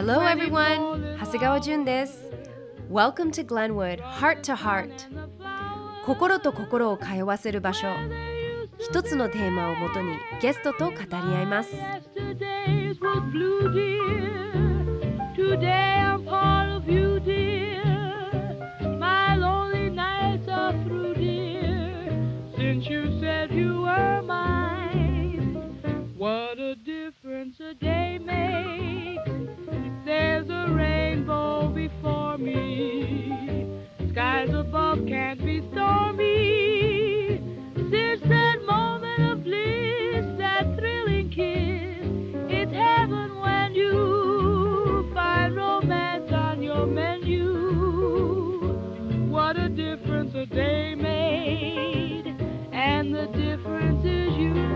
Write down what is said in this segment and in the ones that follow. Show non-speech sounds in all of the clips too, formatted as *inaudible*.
Hello everyone! 長谷川純です。Welcome to Glenwood Heart to Heart 心と心を通わせる場所一つのテーマをもとにゲストと語り合います love can't be stormy. Since that moment of bliss, that thrilling kiss. It's heaven when you find romance on your menu. What a difference a day made, and the difference is you.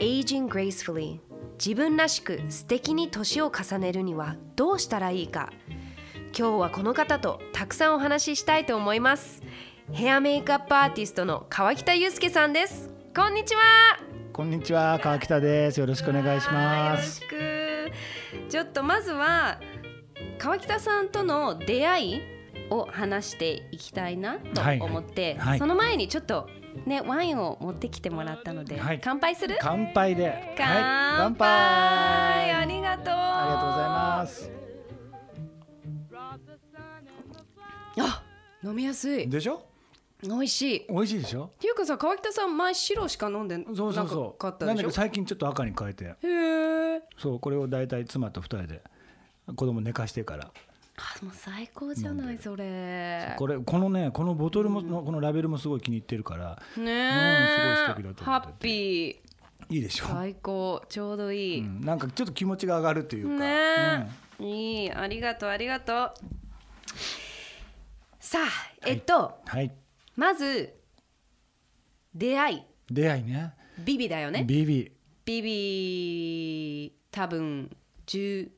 Aging Gracefully 自分らしく素敵に年を重ねるにはどうしたらいいか。今日はこの方とたくさんお話ししたいと思います。ヘアメイクアップアーティストの川北祐介さんです。こんにちは。こんにちは川北です。よろしくお願いします。よろしく。ちょっとまずは川北さんとの出会いを話していきたいなと思って、はいはい、その前にちょっとねワインを持ってきてもらったので、はい、乾杯する？乾杯で。乾杯、はい、ありがとう。ありがとうございます。あ飲みやすい。でしょ？美味しい。美味しいでしょ？っていうかさ川北さん前白しか飲んでそうそうそう。なんだけど最近ちょっと赤に変えて。へえそうこれを大体妻と二人で子供寝かしてからあもう最高じゃないそれ。これこのねこのボトルも、うん、このラベルもすごい気に入ってるから。ね、うん、すごい素敵だとハッピー。いいでしょ？最高。ちょうどいい、うん、なんかちょっと気持ちが上がるというか。ね、うん、いい。ありがとうありがとう。さあえっと、はい、はい、まず出会い。出会いね。ビビだよね。ビビ。ビビ多分10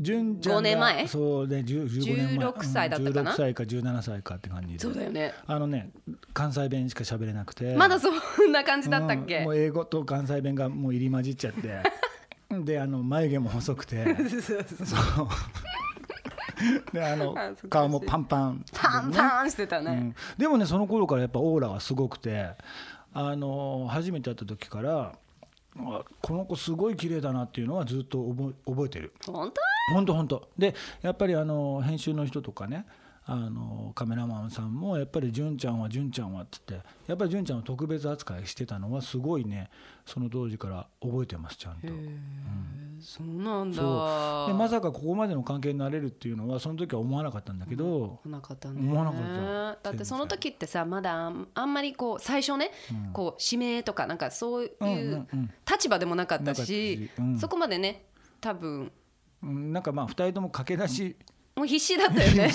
純ちゃん年前？そうね15年前。16歳だったかな、16歳か17歳かって感じで。そうだよね。あのね関西弁しか喋れなくて。まだそんな感じだったっけ、うん、もう英語と関西弁がもう入り混じっちゃって。*laughs* であの眉毛も細くて。そうであの顔もパンパン、ね、パンパンしてたね、うん、でもねその頃からやっぱオーラはすごくて。あの初めて会った時からこの子すごい綺麗だなっていうのはずっと覚え覚えてる。本当？本当本当。でやっぱりあの編集の人とかねあのカメラマンさんもやっぱり純ちゃんは純ちゃんはっつってやっぱり純ちゃんを特別扱いしてたのはすごいねその当時から覚えてますちゃんと、うん、そうなんだ。でまさかここまでの関係になれるっていうのはその時は思わなかったんだけど、思わなかったね。思わなかった。だってその時ってさまだあんまりこう最初ね、うん、こう指名とかなんかそういう立場でもなかったし、うん、そこまでね多分なんかまあ2人とも駆け出し、もう必死だったよね。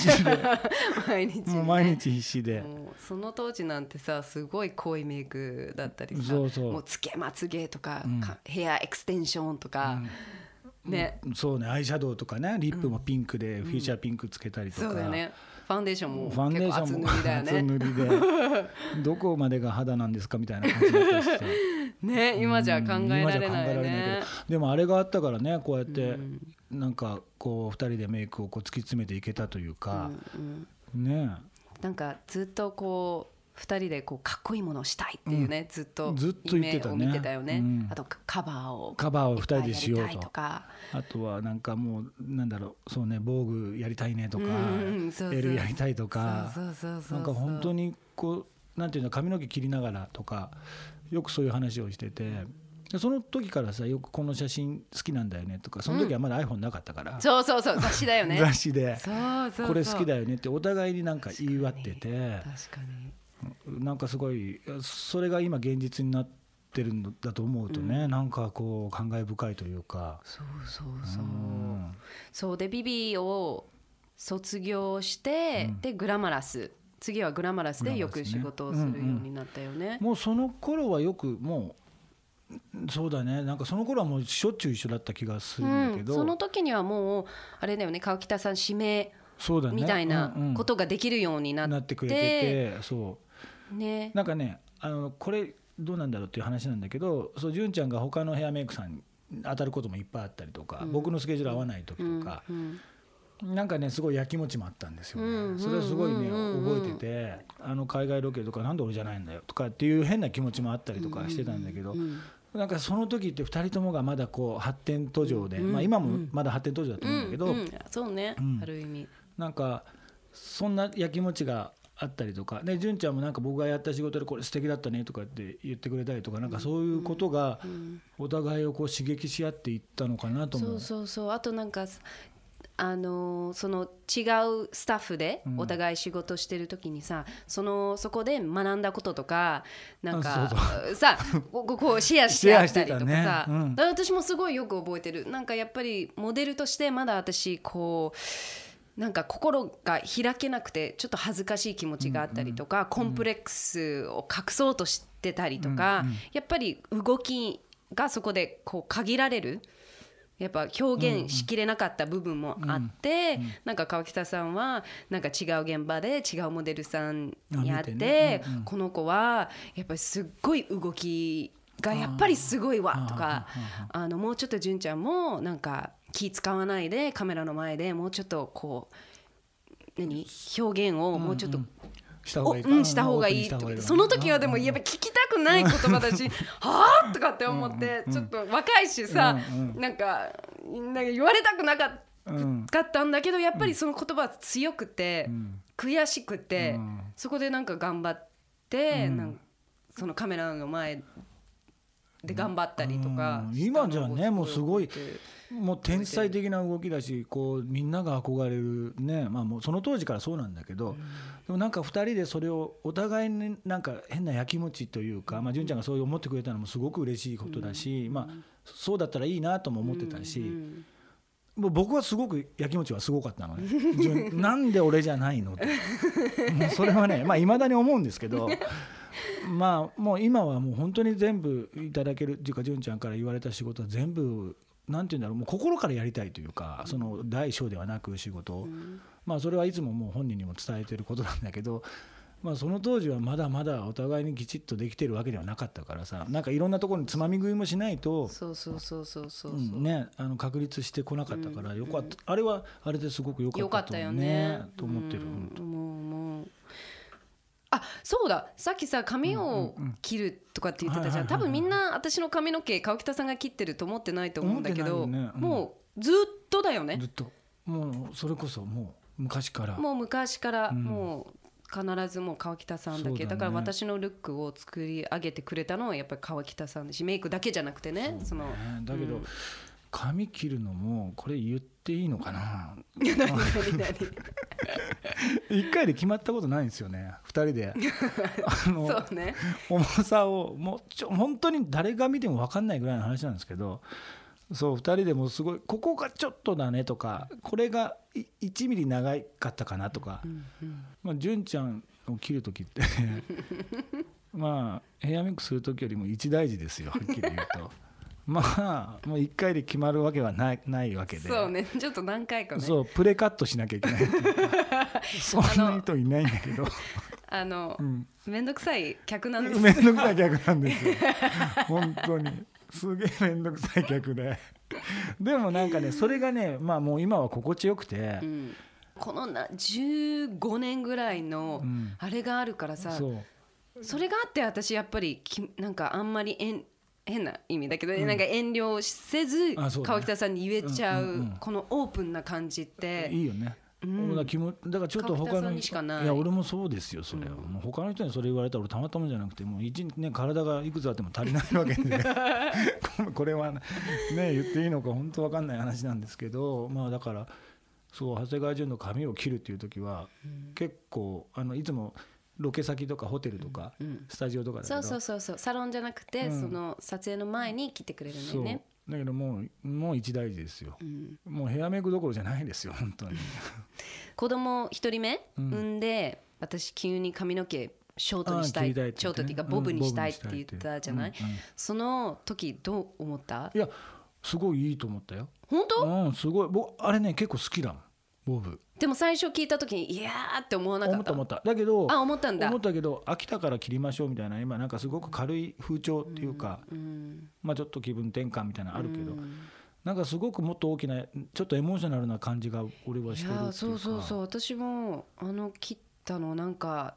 *laughs* 毎日、ね、毎日必死で。その当時なんてさすごい濃いメイクだったりさ。そうそう。もうつけまつげとかうん、かヘアエクステンションとか、うん、ね、そうね。アイシャドウとかね。リップもピンクで、フィーチャーピンクつけたりとか、そうだよね。ファンデーションもファンデーションも厚塗りだよね。塗りで。*laughs* どこまでが肌なんですかみたいな感じだったしさね今じゃ考えられないね、でもあれがあったからねこうやってなんかこう2人でメイクをこう突き詰めていけたというか、うんうん、ねなんかずっとこう2人でこうかっこいいものをしたいっていうね、うん、ずっとずっと言ってたね。てたよね、うん、あとカバーをカバーを2人でしようと。かあとはなんかもうなんだろうそうね防具やりたいねとか、うん、L やりたいとかなんか本当にこうなんていうの髪の毛切りながらとかよくそういう話をしてて。その時からさよくこの写真好きなんだよねとかその時はまだ iPhone なかったから、うん、そうそうそう雑誌だよね。雑誌で。これ好きだよねってお互いになんか言い合ってて。確かになんかすごいそれが今現実になってるんだと思うとね、うん、なんかこう感慨深いというか。そうそうそう、うん、そうでビビを卒業して、うん、でグラマラス。次はグラマラスでよく仕事をするようになったよね、うんうん、もうその頃はよくもうそうだね。なんかその頃はもうしょっちゅう一緒だった気がするんだけど、うん、その時にはもうあれだよね。川北さん指名みたいなことができるようになって,、なってくれててそう。ね。なんかねあのこれどうなんだろうっていう話なんだけどそう純ちゃんが他のヘアメイクさんに当たることもいっぱいあったりとか、うん、僕のスケジュール合わない時とか、うんうん、なんかねすごいやきもちもあったんですよね、それはすごいね覚えててあの海外ロケとかなんで俺じゃないんだよとかっていう変な気持ちもあったりとかしてたんだけど、なんかその時って2人ともがまだこう発展途上で、まあ、今もまだ発展途上だと思うんだけど、そうね、ある意味。なんかそんなやきもちがあったりとかで純ちゃんもなんか僕がやった仕事でこれ素敵だったねとかって言ってくれたりとかなんかそういうことがお互いをこう刺激し合っていったのかなと思う。そうそうそう。あとなんかあのその違うスタッフでお互い仕事してる時にさ、うん、そのそこで学んだこととかなんかさこ *laughs* こうシェアしてあったりとかさ、ね。うん、私もすごいよく覚えてる。なんかやっぱりモデルとしてまだ私こうなんか心が開けなくてちょっと恥ずかしい気持ちがあったりとか、うんうん、コンプレックスを隠そうとしてたりとか、うん。うん、やっぱり動きがそこでこう限られるやっぱ表現しきれなかった部分もあって、うんうん、なんか川北さんはなんか違う現場で違うモデルさんに会って、ねうんうん、この子はやっぱりすっごい動きがやっぱりすごいわとかあのもうちょっと純ちゃんもなんか気使わないでカメラの前でもうちょっとこう何？表現をもうちょっと、した方がいい、うん、した方がいい。その時はでもやっぱ聞きたくない言葉だし *laughs* はあとかって思ってちょっと若いしさなんかなんか言われたくなかったんだけどやっぱりその言葉は強くて悔しくてそこでなんか頑張ってなんそのカメラの前で頑張ったりとか今じゃねもうすごいもう天才的な動きだしこうみんなが憧れるね。まあもうその当時からそうなんだけど、でもなんか2人でそれをお互いになんか変なやきもちというか、まあ、純ちゃんがそう思ってくれたのもすごく嬉しいことだし、まあ、そうだったらいいなとも思ってたし。もう僕はすごくやきもちはすごかったのね。*laughs* なんで俺じゃないのと。*laughs* もうそれはねまあいまだに思うんですけどまあもう今はもう本当に全部いただけるっていうか純ちゃんから言われた仕事は全部なんて言うんだろうもう心からやりたいというか、その大小ではなく仕事。を、まあそれはいつももう本人にも伝えてることなんだけど、まあ、その当時はまだまだお互いにきちっとできてるわけではなかったからさなんかいろんなところにつまみ食いもしないとそうそうそうそうそう、うん、ねあの確立してこなかったからよかった、あれはあれですごくよかったとよね。と思ってる、うん、もうもうあそうだ。さっきさ髪を切るとかって言ってたじゃん。多分みんな私の髪の毛川北さんが切ってると思ってないと思うんだけど、ね。うん、もうずっとだよね。ずっと。もうそれこそもう昔から。もう昔から、もう必ずもう川北さんだけ。だ,、から私のルックを作り上げてくれたのはやっぱり川北さんだしメイクだけじゃなくてね。そのだけど、髪切るのもこれ言っていいのかな？*laughs* 一回で決まったことないんですよね2人で。あのそう、ね、重さをもうちょ本当に誰が見ても分かんないぐらいの話なんですけどそう2人でもすごいここがちょっとだねとかこれが1ミリ長かったかなとか、うんうん、まあ、純ちゃんを切る時って *laughs* まあヘアメイクする時よりも一大事ですよはっきり言うと。まあもう1回で決まるわけはないないわけで。そうね。ちょっと何回かね。そうプレカットしなきゃいけない。*laughs* そんな人いないんだけど。あの面倒、うん、くさい客なんです。面倒くさい客なんですよ。本当に。すげえ面倒くさい客で。でもなんかねそれがねまあもう今は心地よくて、うん、このな15年ぐらいのあれがあるからさ、う。ん、それがあって私やっぱりきなんかあんまりえん変な意味だけど、うん、なんか遠慮せず、ね、川北さんに言えちゃう,、このオープンな感じって。いいよね。うん、だからちょっと他のい。や俺もそうですよそれは、うん、もう他の人にそれ言われたら俺たまたまじゃなくてもう一ね体がいくつあっても足りないわけで。*laughs* これはね言っていいのか本当わかんない話なんですけどまあだからそう長谷川潤の髪を切るっていう時は、結構あのいつもロケ先とかホテルとか、スタジオとかそうそうそうそう。サロンじゃなくて、その撮影の前に来てくれるんだよね。だけどもうもう一大事ですよ、うん、もうヘアメイクどころじゃないですよ本当に。*laughs* 子供一人目、産んで私急に髪の毛ショートにしたい。ショートっていうかボブにしたいって言ったじゃない、その時どう思った？いやすごいいいと思ったよ。本当？うんすごい。僕あれね結構好きだボブでも最初聞いた時にいやーって思わなかった。思った思った。だけどあ思ったんだ。思ったけど飽きたから切りましょうみたいな今なんかすごく軽い風潮っていうか、うん、まあちょっと気分転換みたいなのあるけど、うん、なんかすごくもっと大きなちょっとエモーショナルな感じが俺はしてるいやそうそうそう。私もあの切ったのなんか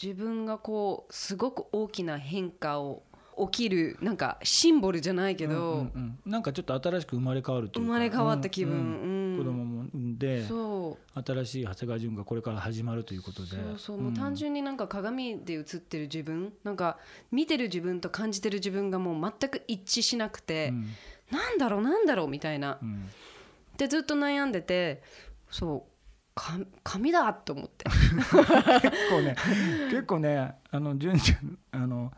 自分がこうすごく大きな変化を起きるなんかシンボルじゃないけど、うんうんうん、なんかちょっと新しく生まれ変わるというか。生まれ変わった気分、うんうん、子供も産んで新しい長谷川潤がこれから始まるということで。そうそう、もう単純になんか鏡で映ってる自分。なんか見てる自分と感じてる自分がもう全く一致しなくて、うん、なんだろうなんだろうみたいな、うん、でずっと悩んでてそう。か紙だと思って。*laughs* 結構ね結構ねあの純ちゃんあの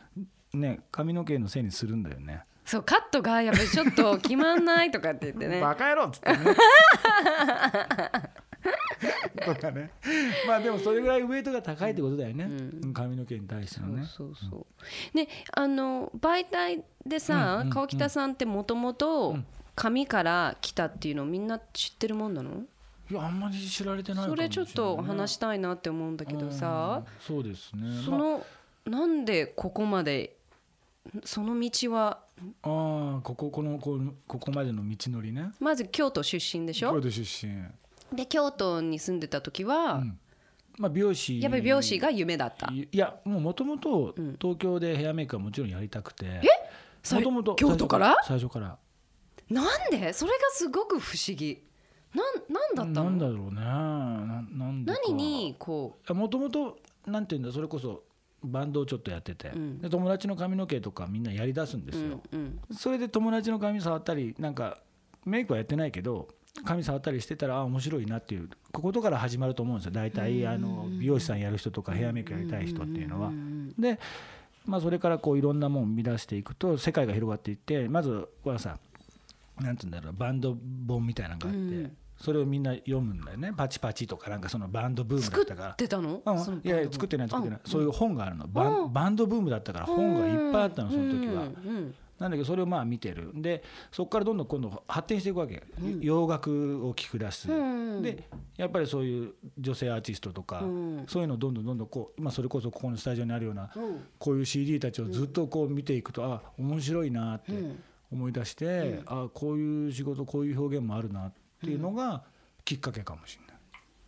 ね髪の毛のせいにするんだよね。そうカットがやっぱりちょっと決まんないとかって言ってね。*laughs* バカ野郎っつってね。*laughs* とかね。まあでもそれぐらいウエイトが高いってことだよね、うん、髪の毛に対してのね。そうそうそう、ねあの媒体でさ、うん、川北さんってもともと髪から来たっていうのをみんな知ってるもんなの？いやあんまり知られてない、ね、それちょっと話したいなって思うんだけどさ、そうですね。その、まあ、なんでここまでその道はああこここのこここまでの道のりね。まず京都出身でしょ？京都出身。で京都に住んでた時は、うん、まあ、美容師。やっぱり美容師が夢だった。いやもともと東京でヘアメイクはもちろんやりたくて、え？もともと京都から？最初から。なんで？それがすごく不思議。なんなんだったの？なんだろうね。ななん何にこう？もともとなんていうんだそれこそバンドをちょっとやってて、うん、で友達の髪の毛とかみんなやりだすんですよ、うんうん、それで友達の髪触ったりなんかメイクはやってないけど髪触ったりしてたらあ面白いなっていうことから始まると思うんですよ。大体あの美容師さんやる人とかヘアメイクやりたい人っていうのは。でまあ、それからこういろんなもん生み出していくと世界が広がっていってまずはさなんて言うんだろうバンド本みたいなのがあって、それをみんな読むんだよね。パチパチとかなんかそのバンドブームだったから。作ってたの、うん、いやいや作ってない作ってない。そういう本があるの。バンバンドブームだったから本がいっぱいあったのその時は。なんだけどそれをまあ見てる。でそこからどんどん今度発展していくわけ、うん、洋楽を聴く出す、うん、でやっぱりそういう女性アーティストとか、うん、そういうのをどんどんどんどんこう、まあ、それこそここのスタジオにあるような、こういう CD たちをずっとこう見ていくと、あ面白いなって思い出して、あこういう仕事こういう表現もあるなっていうのが、きっかけかもしれない。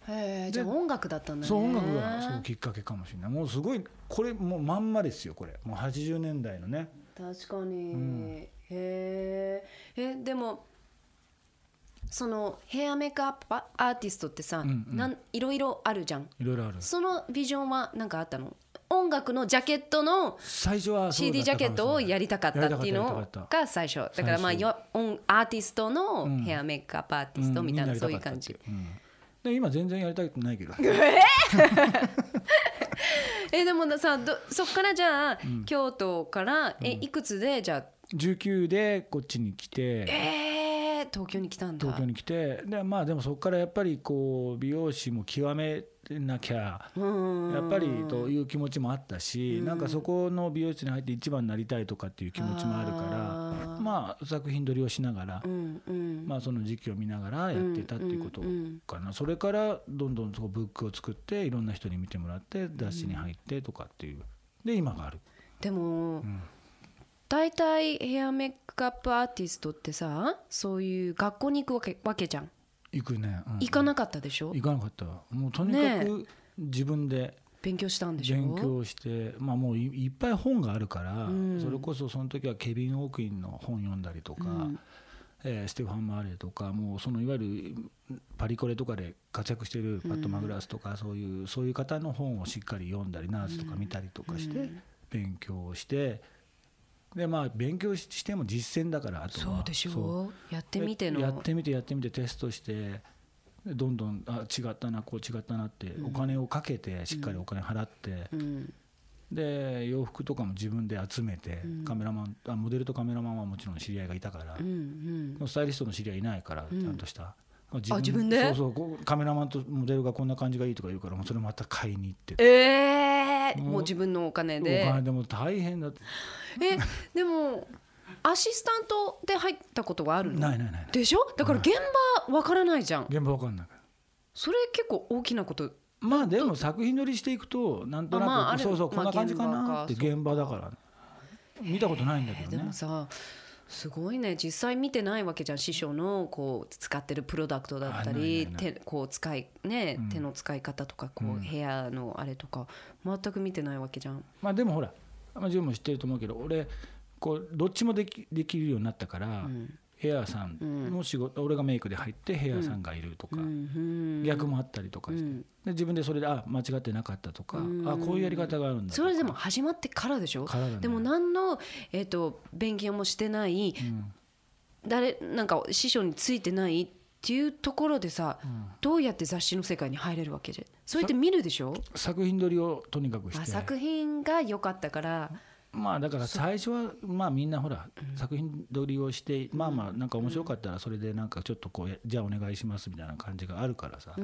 へじゃあ音楽だったんだね。そう音楽がそうきっかけかもしれない。もうすごいこれもうまんまですよこれ。もう80年代のね。確かに、うん、へえでもそのヘアメイクアップアーティストってさ、うんうん、なんいろいろあるじゃん。いろいろある。そのビジョンは何かあったの？音楽のジャケットの最初は CD ジャケットをやりたかったっていうのが最初。だからまあアーティストのヘアメイクアップアーティストみたいなそういう感じ、で今全然やりたくないけど。*laughs* *laughs* え？でもさどそっからじゃあ、京都からえいくつでじゃあ？19でこっちに来て。えー、東京に来たんだ。東京に来て。でまあでもそこからやっぱりこう美容師も極めなきゃやっぱりという気持ちもあったしなんかそこの美容室に入って一番になりたいとかっていう気持ちもあるからまあ作品撮りをしながらまあその時期を見ながらやってたっていうことかな。それからどんどんそブックを作っていろんな人に見てもらって雑誌に入ってとかっていう。で今がある。でも、大体ヘアメイクアップアーティストってさそういう学校に行くわけわけじゃん行くね、うん、行かなかったでしょ？行かなかった。もうとにかく自分で勉強したんでしょ？勉強してまあもういっぱい本があるから、うん、それこそその時はケビン・オークインの本読んだりとか、うん、えー、ステファン・マーレーとかもうそのいわゆるパリコレとかで活躍しているパット・マグラスとか、そういうそういう方の本をしっかり読んだりナースとか見たりとかして勉強して。でまあ勉強しても実践だからあとは。そうでしょう。やってみての。やってみてやってみてテストしてどんどんあ違ったなこう違ったなって、お金をかけてしっかりお金払って、うん、で洋服とかも自分で集めて、うん、カメラマンあモデルとカメラマンはもちろん知り合いがいたから、うんうん、スタイリストの知り合いいないから、ちゃんとした。自分自分で？そうそうカメラマンとモデルがこんな感じがいいとか言うからもうそれまた買いに行って。ええー、もう自分のお金で。お金でも大変だって。えでもアシスタントで入ったことがあるの？ないないないでしょ？だから現場わからないじゃん。現場わかんないそれ結構大きなこと？まあでも作品撮りしていくとなんとなく、まあ、そうそうこんな感じかなって現場だから。見たことないんだけどね。でもさすごいね。実際見てないわけじゃん。師匠のこう使ってるプロダクトだったり手こう使いね、うん、手の使い方とかこう、うん、部屋のあれとか全く見てないわけじゃん。まあでもほらまあ自分も知ってると思うけど俺こうどっちもできできるようになったから、うんヘアさんの仕事、うん、俺がメイクで入ってヘアさんがいるとか、うん、逆もあったりとかして、うん、で自分でそれであ間違ってなかったとか、あこういうやり方があるんだそれでも始まってからでしょ、ね、でも何の、えーと、勉強もしてない、誰なんか師匠についてないっていうところでさ、どうやって雑誌の世界に入れるわけじゃ？そうやって見るでしょ？作品撮りをとにかくして。作品が良かったからまあだから最初はまあみんなほら作品撮りをしてまあまあなんか面白かったらそれでなんかちょっとこうじゃあお願いしますみたいな感じがあるからさ。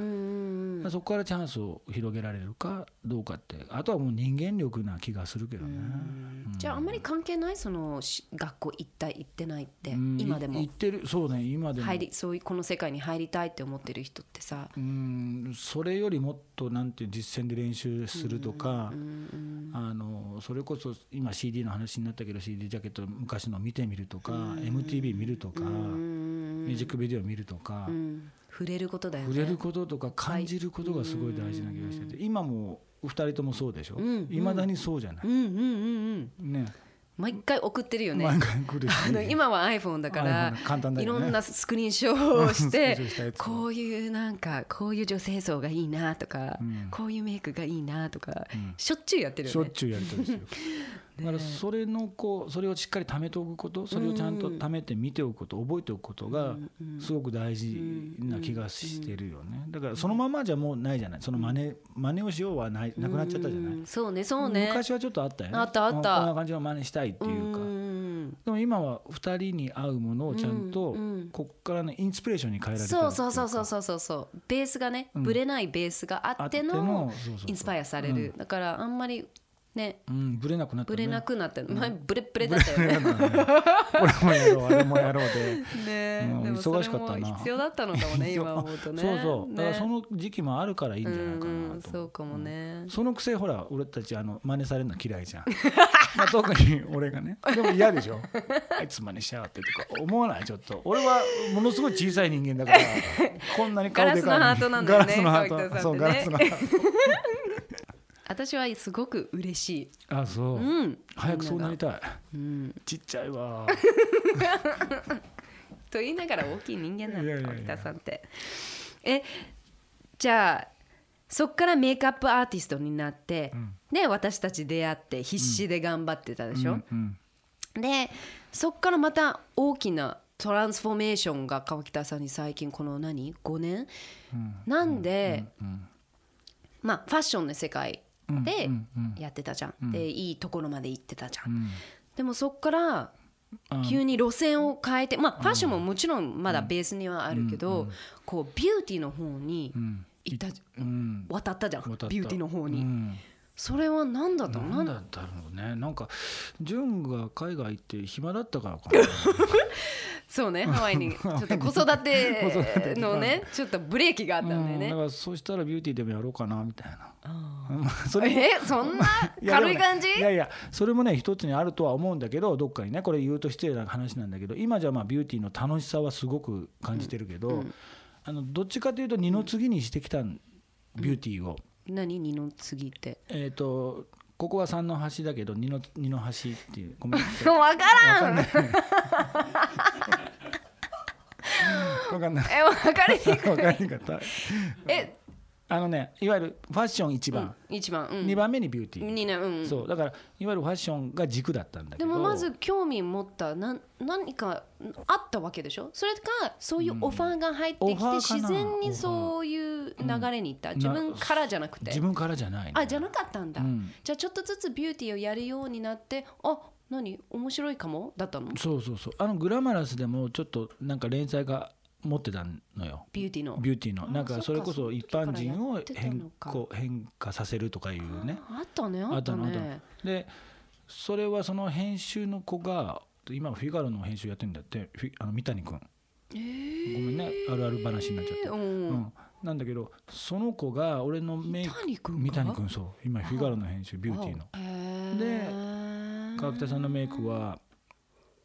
そこからチャンスを広げられるかどうかってあとはもう人間力な気がするけどね。じゃああんまり関係ないその学校行った行ってないって今でも？行ってる。そうね今でも。入りそういうこの世界に入りたいって思ってる人ってさ。うん。それよりもっとなんていう実践で練習するとかあのそれこそ今 CD の話になったけど CD ジャケット昔の見てみるとか MTV 見るとかミュージックビデオ見るとか触れることだよね。触れることとか感じることがすごい大事な気がしてて今も2人ともそうでしょ？いまだにそうじゃない？ね。毎回送ってるよね。毎回あの今は iPhone だから、簡単だ、ね、いろんなスクリーンショーをしてこういうなんかこういう女性像がいいなとか、うん、こういうメイクがいいなとか、うん、しょっちゅうやってるよね。しょっちゅうやりとりする。だからそれのこうそれをしっかり貯めておくことそれをちゃんと貯めて見ておくこと覚えておくことがすごく大事な気がしてるよね。だからそのままじゃもうないじゃない。その真似真似をしようはないなくなっちゃったじゃない。そうねそうね。昔はちょっとあったよね。あったあった。こんな感じの真似したいっていうか。でも今は2人に合うものをちゃんとこっからのインスピレーションに変えられるそうそうそうそうそうそうそう。ベースがねぶれないベースがあってのインスパイアされる。だからあんまりね、うん、ぶれなくなった、ね、ぶれなくなった、前ブレブレだったよね。これもやろう、あれもやろうで。ね、うん、忙しかったな。必要だったのかもね、今思うとね。そうそう、だからその時期もあるからいいんじゃないかなそうかもね。そのくせ、ほら、俺たち、あの、真似されるの嫌いじゃん。まあ、特に俺がね、でも嫌でしょあいつ真似しやがってとか、思わない、ちょっと。俺はものすごい小さい人間だから、こんなに顔でかい。ガラスのハートなんだよね。そう、ガラスのハート。私はすごく嬉しい。あそう、うん、早くそうなりたい、うん、ちっちゃいわ。*laughs* と言いながら大きい人間なんだ沖田さんって。えじゃあそっからメイクアップアーティストになって、うん、で私たち出会って必死で頑張ってたでしょ、うんうん、でそっからまた大きなトランスフォーメーションが川北さんに最近この何？5年、うん、なんで、まあファッションの世界でやってたじゃん、うん、でいいところまで行ってたじゃん、うん、でもそっから急に路線を変えてまあファッションももちろんまだベースにはあるけど、こうビューティーの方に行った、渡ったじゃん。ビューティーの方に。それは何だったの？何だったろうね。なんか潤が海外行って暇だったからかな *laughs* そうねハワイに。*laughs* ちょっと子育て *laughs* のねちょっとブレーキがあったんだよね、だからそうしたらビューティーでもやろうかなみたいな。*laughs* それえそんな？軽い感じ？いやいやそれもね一つにあるとは思うんだけどどっかにねこれ言うと失礼な話なんだけど今じゃまあビューティーの楽しさはすごく感じてるけど、うん。うん、あのどっちかというと二の次にしてきたビューティーを。何？二の次って。えっ、とここは三の端だけど二の二の端っていう。ごめん分からん。分かん *laughs* ない。え分かりにくい。*laughs* 分かりにくかった。え。あのねいわゆるファッション一番、うん、1番、うん、2番目にビューティー。に、ねうん、そう。だからいわゆるファッションが軸だったんだけど。でもまず興味持ったな何かあったわけでしょ？それかそういうオファーが入ってきて、うん、自然にそういう流れにいった、自分からじゃなくて。自分からじゃない、ね、あじゃなかったんだ、じゃあちょっとずつビューティーをやるようになってあ何？面白いかも？だったの？そうそうそう。あのグラマラスでもちょっとなんか連載が持ってたのよ。ビューティーの？ビューティーの。なんかそれこそ一般人を変更変化させるとかいうね。あったねあったね。でそれはその編集の子が今フィガロの編集やってるんだって。あの三谷君、えー、ごめんね。あるある話になっちゃって、うん、うん、なんだけどその子が俺のメイク三谷君そう。今フィガロの編集ビューティーの。で川北さんのメイクは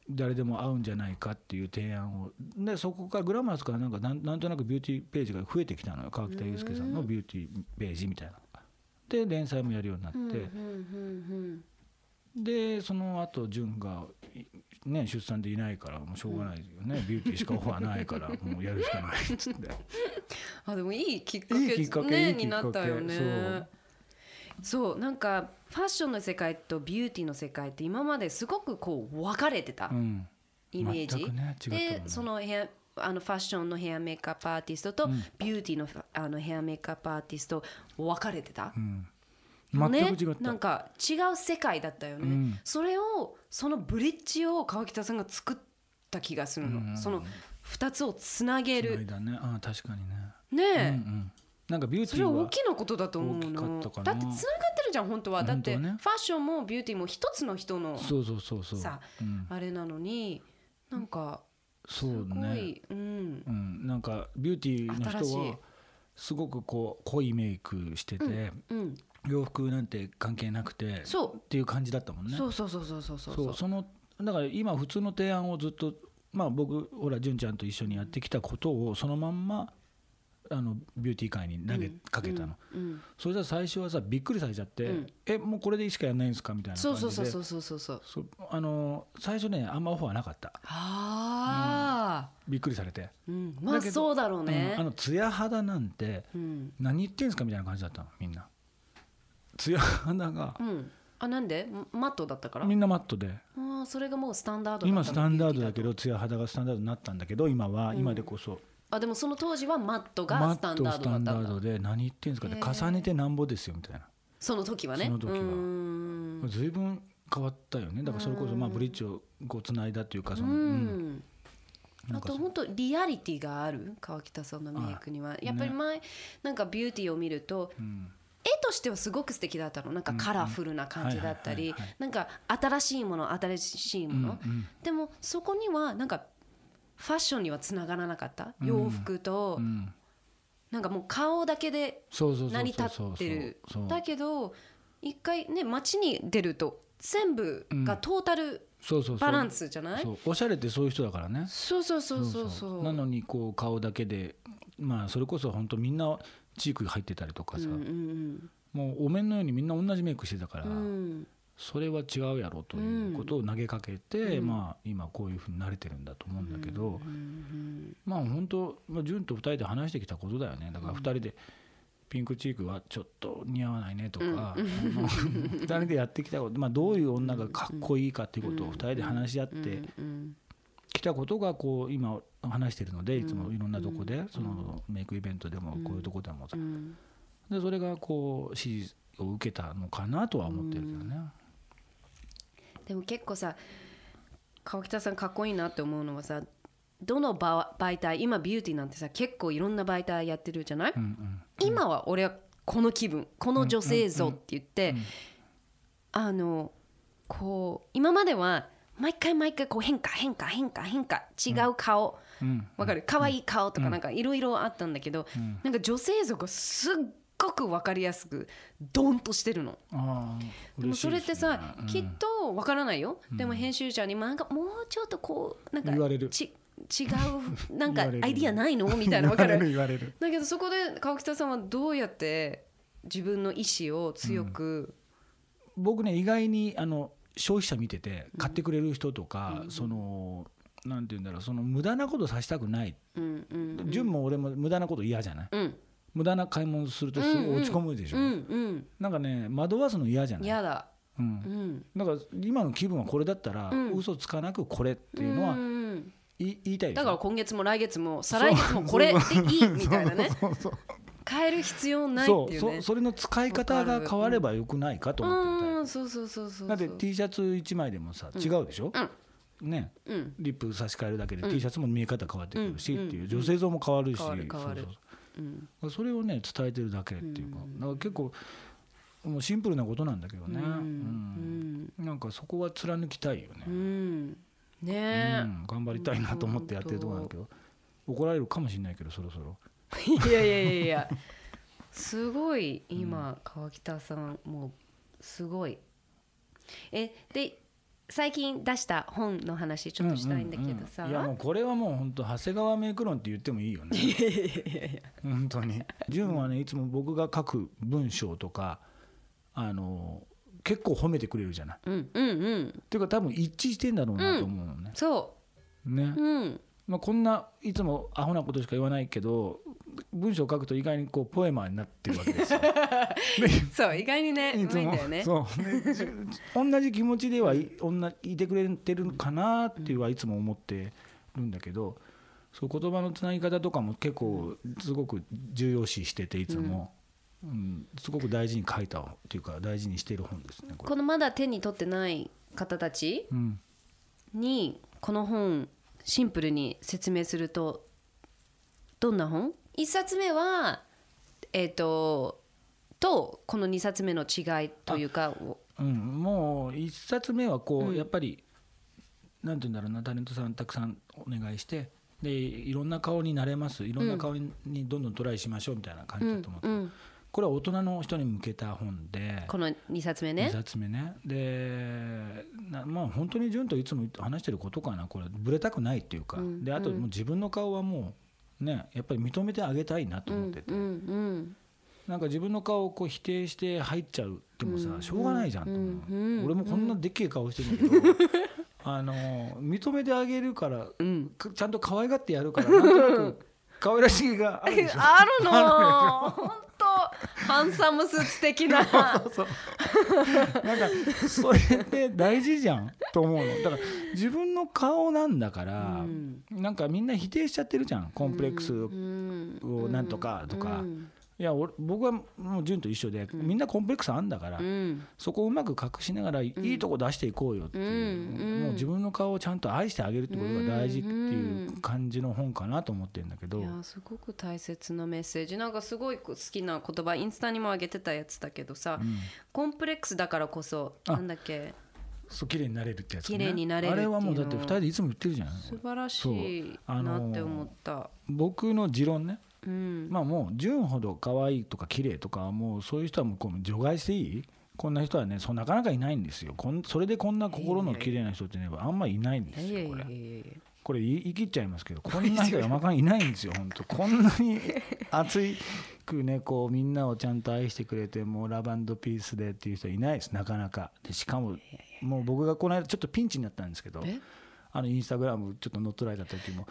誰でも合うんじゃないかっていう提案を。でそこからグラマラスからなんかなんなんとなくビューティーページが増えてきたのよ。川北祐介さんのビューティーページみたいな。で連載もやるようになって、でその後潤が、ね、出産でいないからもうしょうがないよね、*laughs* ビューティーしかオファーないからもうやるしかないっつって。*laughs* あでもいいきっかけいいきっかけ、ね、になったよねそうなんかファッションの世界とビューティーの世界って今まですごくこう分かれてたイメージ、うんね、でそのヘアあのファッションのヘアメイクアップアーティストと、ビューティーのあのヘアメイクアップアーティスト分かれてた、うん。全く違った、ね、なんか違う世界だったよね、うん、それをそのブリッジを川北さんが作った気がするの、その2つをつなげる、ね、あ確かにね。ねえ、うんうんなんかビューティーそれは大きなことだと思うの。だってつながってるじゃん本当は。だって、ファッションもビューティーも一つの人のそうそうそうそう。さ、あれなのになんかそうね。うん、うん、なんかビューティーの人はすごくこう濃いメイクしてて、うん洋服なんて関係なくてそう。っていう感じだったもんね。そうそうそうそうそう。そうそのだから今普通の提案をずっとまあ僕ほら純ちゃんと一緒にやってきたことをそのまんまあのビューティー界に投げかけたの、うん。うん、それじゃ最初はさびっくりされちゃって「うん、えもうこれでしかやらないんですか?」みたいな感じで。そうそうそうそうそうそう。あの最初ねあんまオファーなかった。ああ、びっくりされて、まあそうだろうね、あの艶肌なんて何言ってんすかみたいな感じだったのみんな。艶肌が、あなんで？マットだったから？みんなマットで。ああそれがもうスタンダード今スタンダードだけど艶肌がスタンダードになったんだけど今は、今でこそあでもその当時はマットがスタンダードだったんだ。マットスタンダードで何言ってんですか？って重ねてなんぼですよみたいな。その時はね。その時は。随分変わったよね。だからそれこそまあブリッジをこうつないだっていうかそのうん。あと本当リアリティがある？川北さんのメイクには。やっぱり前、なんかビューティーを見ると、絵としてはすごく素敵だったの。なんかカラフルな感じだったり。なんか新しいもの新しいもの、でもそこにはなんかファッションにはつながらなかった？洋服と、なんかもう顔だけで成り立ってる。だけど一回ね街に出ると全部がトータルバランスじゃない、おしゃれってそういう人だからね。そうそうそうそうそう。なのにこう顔だけでまあそれこそ本当みんなチーク入ってたりとかさ、もうお面のようにみんな同じメイクしてたから、うん、それは違うやろということを投げかけて、うん、まあ、今こういうふうに慣れてるんだと思うんだけど、うん、まあ本当、まあ、潤と2人で話してきたことだよね。だから2人でピンクチークはちょっと似合わないねとか、うん、2人でやってきたこと、まあ、どういう女がかっこいいかっていうことを2人で話し合ってきたことがこう今話してるのでいつもいろんなとこでそのメイクイベントでもこういうとこでもさ。でそれがこう支持を受けたのかなとは思ってるけどね。でも結構さ川北さんかっこいいなって思うのはさどの媒体今ビューティーなんてさ結構いろんな媒体やってるじゃない、うんうん、今は俺はこの気分この女性像って言って、うんうんうん、あのこう今までは毎回毎回こう変化変化変化変化違う顔、うん、わかる？可愛い顔とかなんかいろいろあったんだけど、うん、なんか女性像がすっごく分かりやすくドンとしてるの。でもそれってさ、うん、きっと分からないよ、でも編集者になんかもうちょっとこうなんかち違うなんかアイディアないの？みたいな分か *laughs* る。だけどそこで川北さんはどうやって自分の意思を強く、うん、僕ね意外にあの消費者見てて買ってくれる人とか、うん、そのなんて言うんだろうその無駄なことさせたくない、うんうんうん、純も俺も無駄なこと嫌じゃない、うん無駄な買い物するとすごい落ち込むでしょ、うんうん、なんかね惑わすの嫌じゃない。嫌だ、うん、だから今の気分はこれだったら、うん、嘘つかなくこれっていうのは、言いたいだから今月も来月も再来月もこれでいいみたいなね。変える必要ないっていう、ね、そそれの使い方が変わればよくないかと思ってみた。い、うん、そうそうそうそうだって T シャツ1枚でもさ違うでしょ、うん。ね、うん、リップ差し替えるだけで T シャツも見え方変わってくるしっていう女性像も変わるし、変わる変わる。うん、それをね伝えてるだけっていうか,、だから結構もうシンプルなことなんだけどね、うん。なんかそこは貫きたいよね。うん。ね、頑張りたいなと思ってやってるとこなんだけど。怒られるかもしれないけどそろそろ。いやいやいやいや。すごい今、うん、川北さんもうすごい。えで最近出した本の話ちょっとしたいんだけどさ、うんうんうん、いやもうこれはもう本当長谷川メイク論って言ってもいいよね。いやいやいや本当に。純はねいつも僕が書く文章とかあの結構褒めてくれるじゃない、うんうんうん、っていうか多分一致してんだろうなと思うのね、うん、そう。ね、うん。まあ、こんないつもアホなことしか言わないけど文章を書くと意外にこうポエマーになってるわけですよ。*laughs* そう意外にねいつもね。そう。同じ気持ちではいいてくれてるかなっていうはいつも思ってるんだけど、そう言葉のつなぎ方とかも結構すごく重要視してていつも。うん、すごく大事に書いたっていうか大事にしている本ですねこのまだ手に取ってない方たちにこの本シンプルに説明するとどんな本？1冊目はえっ、ー、ととこの2冊目の違いというかうん、もう1冊目はこう、うん、やっぱりなんて言うんだろうなタレントさんたくさんお願いしてでいろんな顔になれます。いろんな顔にどんどんトライしましょうみたいな感じだと思って、うんうん、これは大人の人に向けた本でこの2冊目ね。2冊目ね。でまあ本当に潤といつも話してることかなこれ。ぶれたくないっていうか、であともう自分の顔はもうね、やっぱり認めてあげたいなと思ってて、うんなんか自分の顔をこう否定して入っちゃうでもさ、しょうがないじゃんと思う、うんうん、俺もこんなでっけえ顔してるんだけど、*laughs* あの認めてあげるから、ちゃんと可愛がってやるからなんとなく可愛らしいがあるでしょ。*laughs* あるの *laughs* ハンサムスーツ的な。*laughs* そうそうなんかそれって大事じゃんと思うの。だから自分の顔なんだから、うん、なんかみんな否定しちゃってるじゃん。コンプレックスをなんとかとか、うんいや俺僕はもう潤と一緒で、みんなコンプレックスあんだから、うん、そこをうまく隠しながらいいとこ出していこうよっていう、もう自分の顔をちゃんと愛してあげるってことが大事っていう感じの本かなと思ってるんだけど、いやすごく大切なメッセージ。なんかすごい好きな言葉インスタにも上げてたやつだけどさ、コンプレックスだからこそなんだっけ？そう綺麗になれるってやつ、ね、綺麗になれるあれはもうだって2人でいつも言ってるじゃん素晴らしいなって思った。僕の持論ねうん、まあもう純ほど可愛いとか綺麗とかもうそういう人はもうこう除外していい？こんな人はねそなかなかいないんですよ。こんそれでこんな心の綺麗な人ってねあんまりいないんですよこれ。これ言い切っちゃいますけど *laughs* こんな人山間いないんですよ本当。こんなに熱いくねこうみんなをちゃんと愛してくれてもうラバンドピースでっていう人はいないですなかなか。でしかももう僕がこの間ちょっとピンチになったんですけどあのインスタグラムちょっと乗っ取られた時も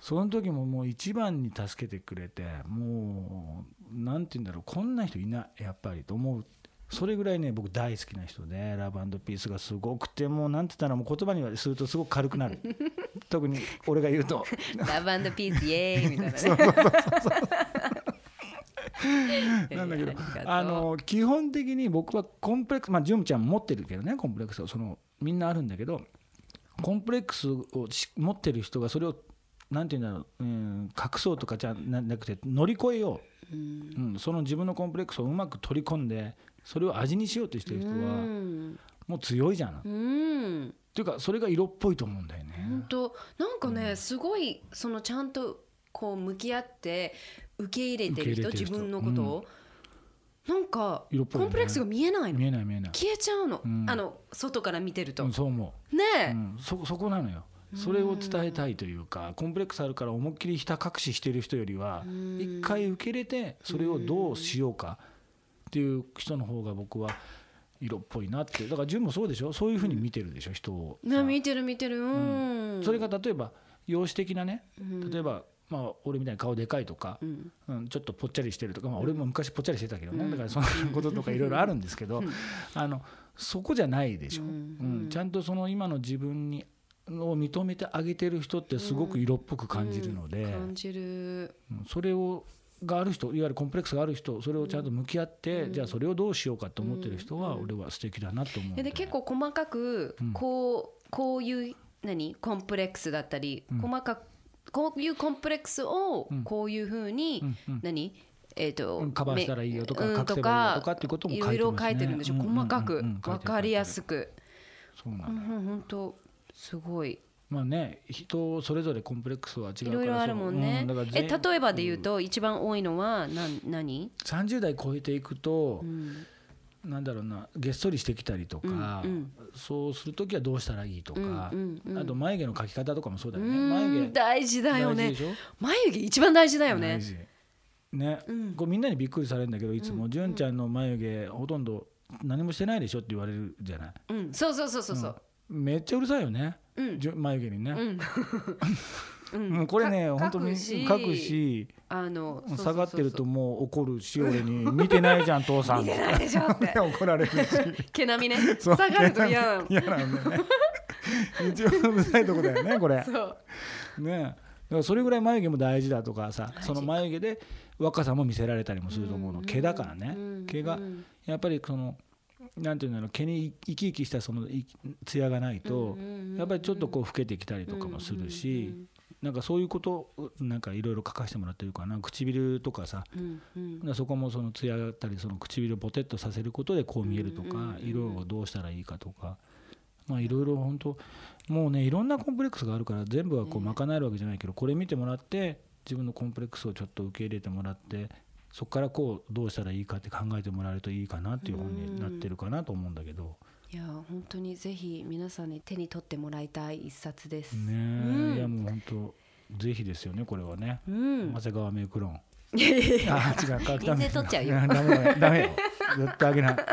その時ももう一番に助けてくれてもうなんて言うんだろうこんな人いないやっぱりと思う。それぐらいね僕大好きな人でラブピースがすごくてもうなんて言ったらもう言葉にするとすごく軽くなる。*laughs* 特に俺が言うと。ラブピースイエーイみたいな。ねそうそうそう。*laughs* なんだけどあの基本的に僕はコンプレックスまあ純ちゃん持ってるけどねコンプレックスをそのみんなあるんだけどコンプレックスを持ってる人がそれをなんていうんだろう、うん、隠そうとかじゃなくて乗り越えよう、うん、うん、その自分のコンプレックスをうまく取り込んでそれを味にしようとしてる人は、もう強いじゃん。うん。っていうかそれが色っぽいと思うんだよね。本当。なんかね、うん、すごいそのちゃんとこう向き合って受け入れてる人自分のことを、うん、なんか、ね、コンプレックスが見えないの。見えない見えない。消えちゃうの、うん、あの外から見てると、そう思う。ねえ、そそこなのよそれを伝えたいというかコンプレックスあるから思いっきりひた隠ししてる人よりは一回受け入れてそれをどうしようかっていう人の方が僕は色っぽいなって。だから純もそうでしょ？そういうふうに見てるでしょ？人を見てる見てる。うん。それが例えば容姿的なね例えばまあ、俺みたいに顔でかいとか、うん、ちょっとぽっちゃりしてるとか、まあ、俺も昔ぽっちゃりしてたけどね、だからそんなこととかいろいろあるんですけど、あのそこじゃないでしょ、うん。ちゃんとその今の自分にを認めてあげてる人ってすごく色っぽく感じるので、感じる。それをがある人いわゆるコンプレックスがある人それをちゃんと向き合って、うん、じゃあそれをどうしようかと思ってる人は俺は素敵だなと思う、でで結構細かくこう,、こういう何？コンプレックスだったり、細かくこういうコンプレックスをこういうふうに、何？えーと、カバーしたらいいよとか、うん、隠せばいいよとかっていうことも書いてます、ね、いろいろ書いてるんでしょ、細かく分かりやすく。そうなんだ、うん、本当すごい。まあね人それぞれコンプレックスは違うからいろいろあるもんね、うん、え例えばで言うと、一番多いのは何何 ?30 代超えていくと、うん。なんだろうなげっそりしてきたりとか、うんうん、そうする時はどうしたらいいとか、うんうんうん、あと眉毛の描き方とかもそうだよね。眉毛大事だよね。眉毛一番大事だよね。ね、うん、こうみんなにびっくりされるんだけどいつも。純、うん、ちゃんの眉毛ほとんど何もしてないでしょって言われるじゃない、うん、そうそうそうそうそう、めっちゃうるさいよね、うん、眉毛にね、うん、*laughs* これね本当に書くしあの下がってるともう怒るし俺に「見てないじゃん父さん」見てないでしょって。*laughs* 怒られるし。*laughs* 毛並みね。下がると嫌。なの嫌なんだよね。一番うるさいとこだよねこれ。そう。ね。だからそれぐらい眉毛も大事だとかさその眉毛で若さも見せられたりもすると思うの。毛だからね。毛がやっぱりそのなんていうんだろう毛に生き生きしたその艶がないとやっぱりちょっとこう老けてきたりとかもするしなんかそういうことなんかいろいろ書かせてもらってるかな。唇とかさ、うそこもその艶だったりその唇をポテッとさせることでこう見えるとか、色をどうしたらいいかとか。まあいろいろ本当もうねいろんなコンプレックスがあるから全部はこう賄えるわけじゃないけどこれ見てもらって自分のコンプレックスをちょっと受け入れてもらってそこからこうどうしたらいいかって考えてもらえるといいかなっていう本になってるかなと思うんだけど。いや本当にぜひ皆さんに手に取ってもらいたい一冊です。ね、うん、いやもう本当ぜひですよねこれはね。うん、長谷川メイクロン。あ違う川北。取っちゃうよ。ダメダメよ。絶対あげない。*laughs*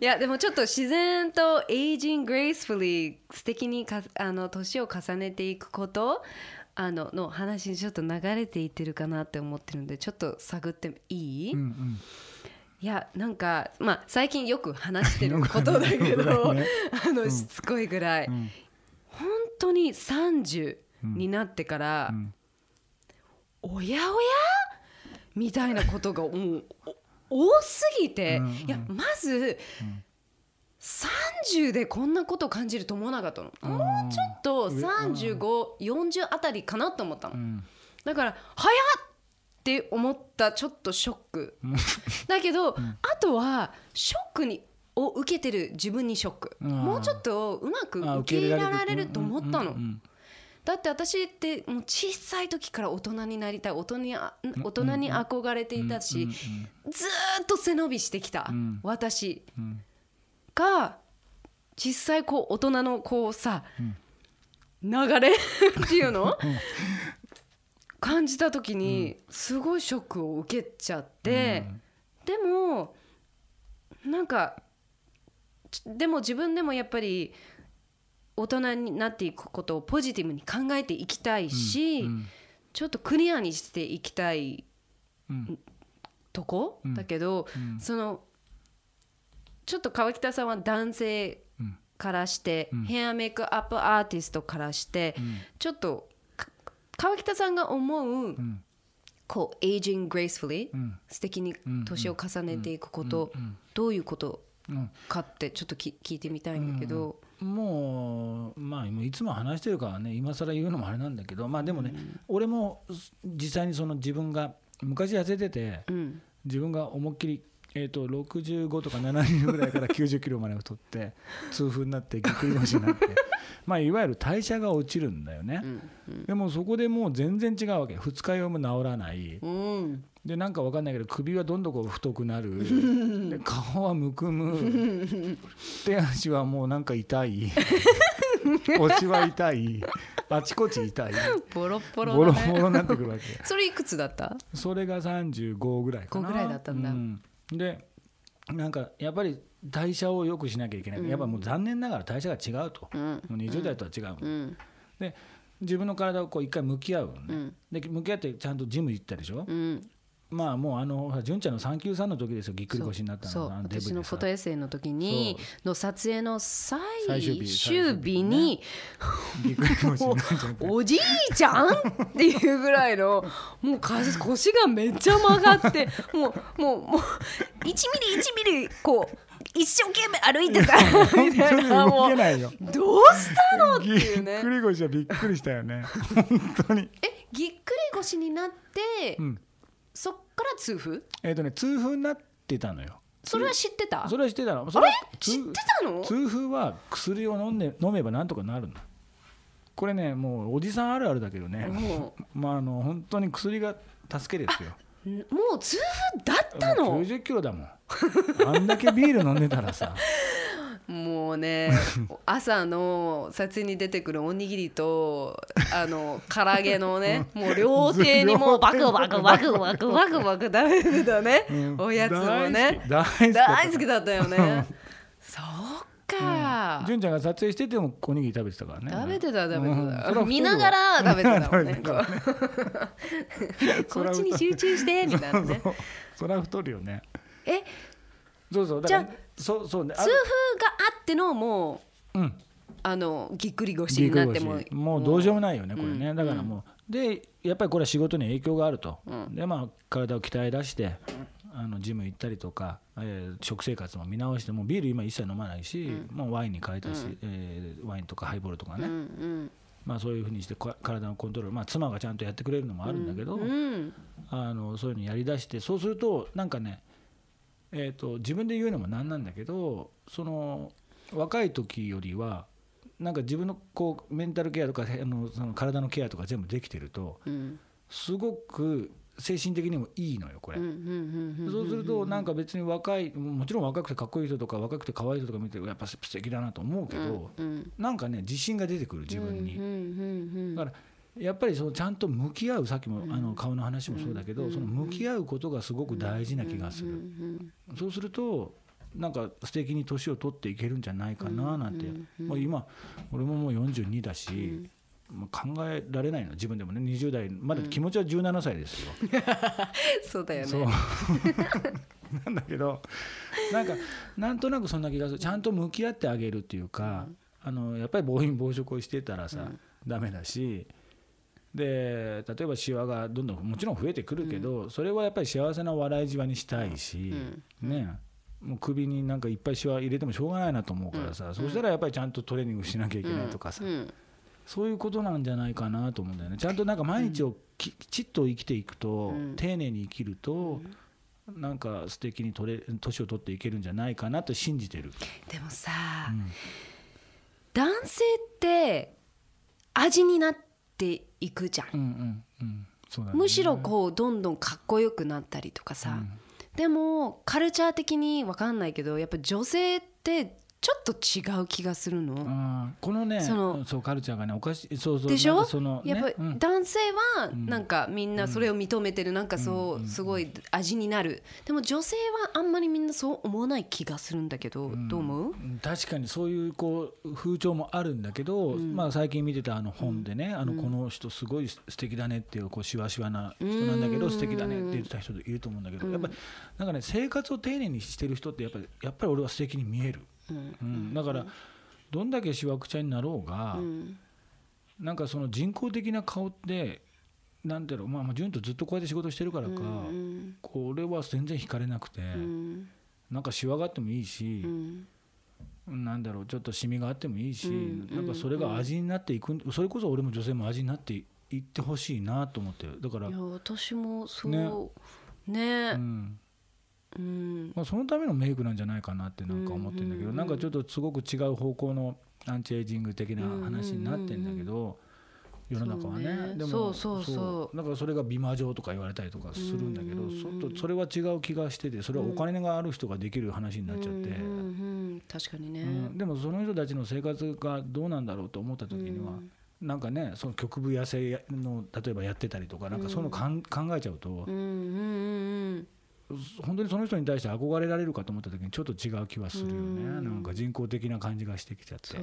いやでもちょっと自然とエイジング・グレイスフリー素敵にかあの年を重ねていくことあのの話にちょっと流れていってるかなって思ってるんでちょっと探っていい、うんうん。いやなんかまあ最近よく話してることだけど、*laughs* ね、あのしつこいぐらい、うん、本当に30になってから、うん、おやおや？みたいなことがもう多すぎて、うん。うん、いやまず、うん30でこんなこと感じると思わなかったの。もうちょっと3540あたりかなと思ったの、うん、だから早っって思ったちょっとショック。だけど、うん、あとはショックにを受けてる自分にショック。もうちょっとうまく受け入れられると思ったの。だって私ってもう小さい時から大人になりたい。大人に大人に憧れていたしずっと背伸びしてきた。私が実際こう大人のこうさ、流れ *laughs* っていうの？感じた時にすごいショックを受けちゃって、でもなんかでも自分でもやっぱり大人になっていくことをポジティブに考えていきたいし、ちょっとクリアにしていきたいとこ、だけど、そのちょっと川北さんは男性からして、うん、ヘアメイクアップアーティストからして、うん、ちょっと川北さんが思う、うん、こうエイジング・グレイスフリー、素敵に年を重ねていくこと、どういうことかってちょっとき聞いてみたいんだけど。もうまあいつも話してるからね今更言うのもあれなんだけどまあでもね、俺も実際にその自分が昔痩せてて、自分が思いっきりえー、と65とか70ぐらいから90キロまで太って *laughs* 痛風になってぎっくり腰になって。*laughs* まあいわゆる代謝が落ちるんだよね、うんうん、でもそこでもう全然違うわけ。二日酔いも治らない、うん、でなんか分かんないけど首はどんどん太くなる。*laughs* で顔はむくむ。手足はもうなんか痛い。腰は痛い。あちこち痛い。ボロボロ、ね、ボロボロになってくるわけ。それいくつだった？それが35ぐらいかな。5ぐらいだったんだ、うんでなんかやっぱり代謝を良くしなきゃいけない、うん、やっぱもう残念ながら代謝が違うと、うん、もう20代とは違う、うん、で自分の体をこう一回向き合うね、で向き合ってちゃんとジム行ったでしょ、まあもうあの純ちゃんの産休さんの時ですよぎっくり腰になったのが私のフォトエッセイの時にの撮影の最終日に *laughs* おじいちゃんっていうぐらいのもう腰がめっちゃ曲がってもうもうもう1ミリ1ミリこう一生懸命歩いてたみたいなもうどうしたのっていうね。ぎっくり腰はびっくりしたよね。本当に。えぎっくり腰になって、うんそっから痛風？えっ、ー、とね痛風になってたのよ。それは知ってた？それは知ってたの。あれ？知ってたの？痛風は薬を飲んで飲めばなんとかなるの。これねもうおじさんあるあるだけどね。*laughs* まああの本当に薬が助けですよ。もう痛風だったの？90キロだもん。あんだけビール飲んでたらさ *laughs* もうね *laughs* 朝の撮影に出てくるおにぎりとあの唐揚げのねもう両手にもうバクバクバクバクバクバク食べてたね、うん、おやつもね大好きだったよねそうか、純、うん、ちゃんが撮影しててもおにぎり食べてたからね食べてた食べてた、うん、見ながら食べてたもんねこっちに集中してみたいなねそりゃ太るよねえそうそうじゃそうそうね。痛風があってのもう、うん、あのぎっくり腰になってももうどうしようもないよねこれね、うん、だからもうでやっぱりこれは仕事に影響があると、うん、でまあ体を鍛え出して、あのジム行ったりとか、えー、食生活も見直してもビール今一切飲まないし、もうワインに変えたし、うん、えー、ワインとかハイボールとかね、うんうん。まあ、そういうふうにして体のコントロール、まあ、妻がちゃんとやってくれるのもあるんだけど、うん。うん、あのそういうのやりだしてそうするとなんかねえーと、自分で言うのもなんなんだけどその若い時よりはなんか自分のこうメンタルケアとかあのその体のケアとか全部できてると、うん、すごく精神的にもいいのよこれ。そうするとなんか別に若いもちろん若くてかっこいい人とか若くて可愛い人とか見てやっぱ素敵だなと思うけど、うんうん、なんかね自信が出てくる自分に。だからやっぱりそのちゃんと向き合うさっきもあの顔の話もそうだけどその向き合うことがすごく大事な気がする。そうするとなんか素敵に年を取っていけるんじゃないかななんて。もう今俺ももう42だし考えられないの自分でもね。20代まだ気持ちは17歳ですよ。*laughs* そうだよね。*laughs* なんだけどなんかなんとなくそんな気がする。ちゃんと向き合ってあげるっていうか、あのやっぱり暴飲暴食をしてたらさ、うん、ダメだし。で例えばしわがどんどんもちろん増えてくるけど、うん、それはやっぱり幸せな笑いじわにしたいし、うん、ね。もう首になんかいっぱいしわ入れてもしょうがないなと思うからさ、うん、そしたらやっぱりちゃんとトレーニングしなきゃいけないとかさ、そういうことなんじゃないかなと思うんだよね。ちゃんとなんか毎日をきちっと生きていくと、丁寧に生きると、なんか素敵に取れ年を取っていけるんじゃないかなと信じてる。でもさ、男性って味になってていくじゃん、うんうんうん。ね、むしろこうどんどんかっこよくなったりとかさ、うん、でもカルチャー的に分かんないけどやっぱ女性ってちょっと違う気がするの。このねそのそうカルチャーがねおかしいそうそうでしょ？その、ね、やっぱり男性はなんかみんなそれを認めてる、なんかそうすごい味になる。でも女性はあんまりみんなそう思わない気がするんだけど、どう思う？確かにそういうこう風潮もあるんだけど、まあ最近見てたあの本でね、あのこの人すごい素敵だねっていうこうしわしわな人なんだけど、素敵だねって言ってた人いると思うんだけど、やっぱりなんかね生活を丁寧にしてる人ってやっぱりやっぱり俺は素敵に見える。うん、だからどんだけしわくちゃになろうが、うん、なんかその人工的な顔ってなんだろうまあ純とずっとこうやって仕事してるからか、うん、これは全然惹かれなくて、うん、なんかしわがあってもいいし、うん、なんだろうちょっとシミがあってもいいし、うん、なんかそれが味になっていくそれこそ俺も女性も味になっていってほしいなと思ってだからいや私もそうね。ね、うんうん。まあ、そのためのメイクなんじゃないかなってなんか思ってるんだけど、なんかちょっとすごく違う方向のアンチエイジング的な話になってるんだけど、世の中はね、ね、でもそうそうそう。だからそれが美魔女とか言われたりとかするんだけど、そとそれは違う気がしててそれはお金がある人ができる話になっちゃって、確かにね、うん、でもその人たちの生活がどうなんだろうと思った時には、うん、なんかねその局部痩せの例えばやってたりとかなんかそういうのかん、考えちゃうと、うんうんうん本当にその人に対して憧れられるかと思った時にちょっと違う気はするよね。なんか人工的な感じがしてきちゃって。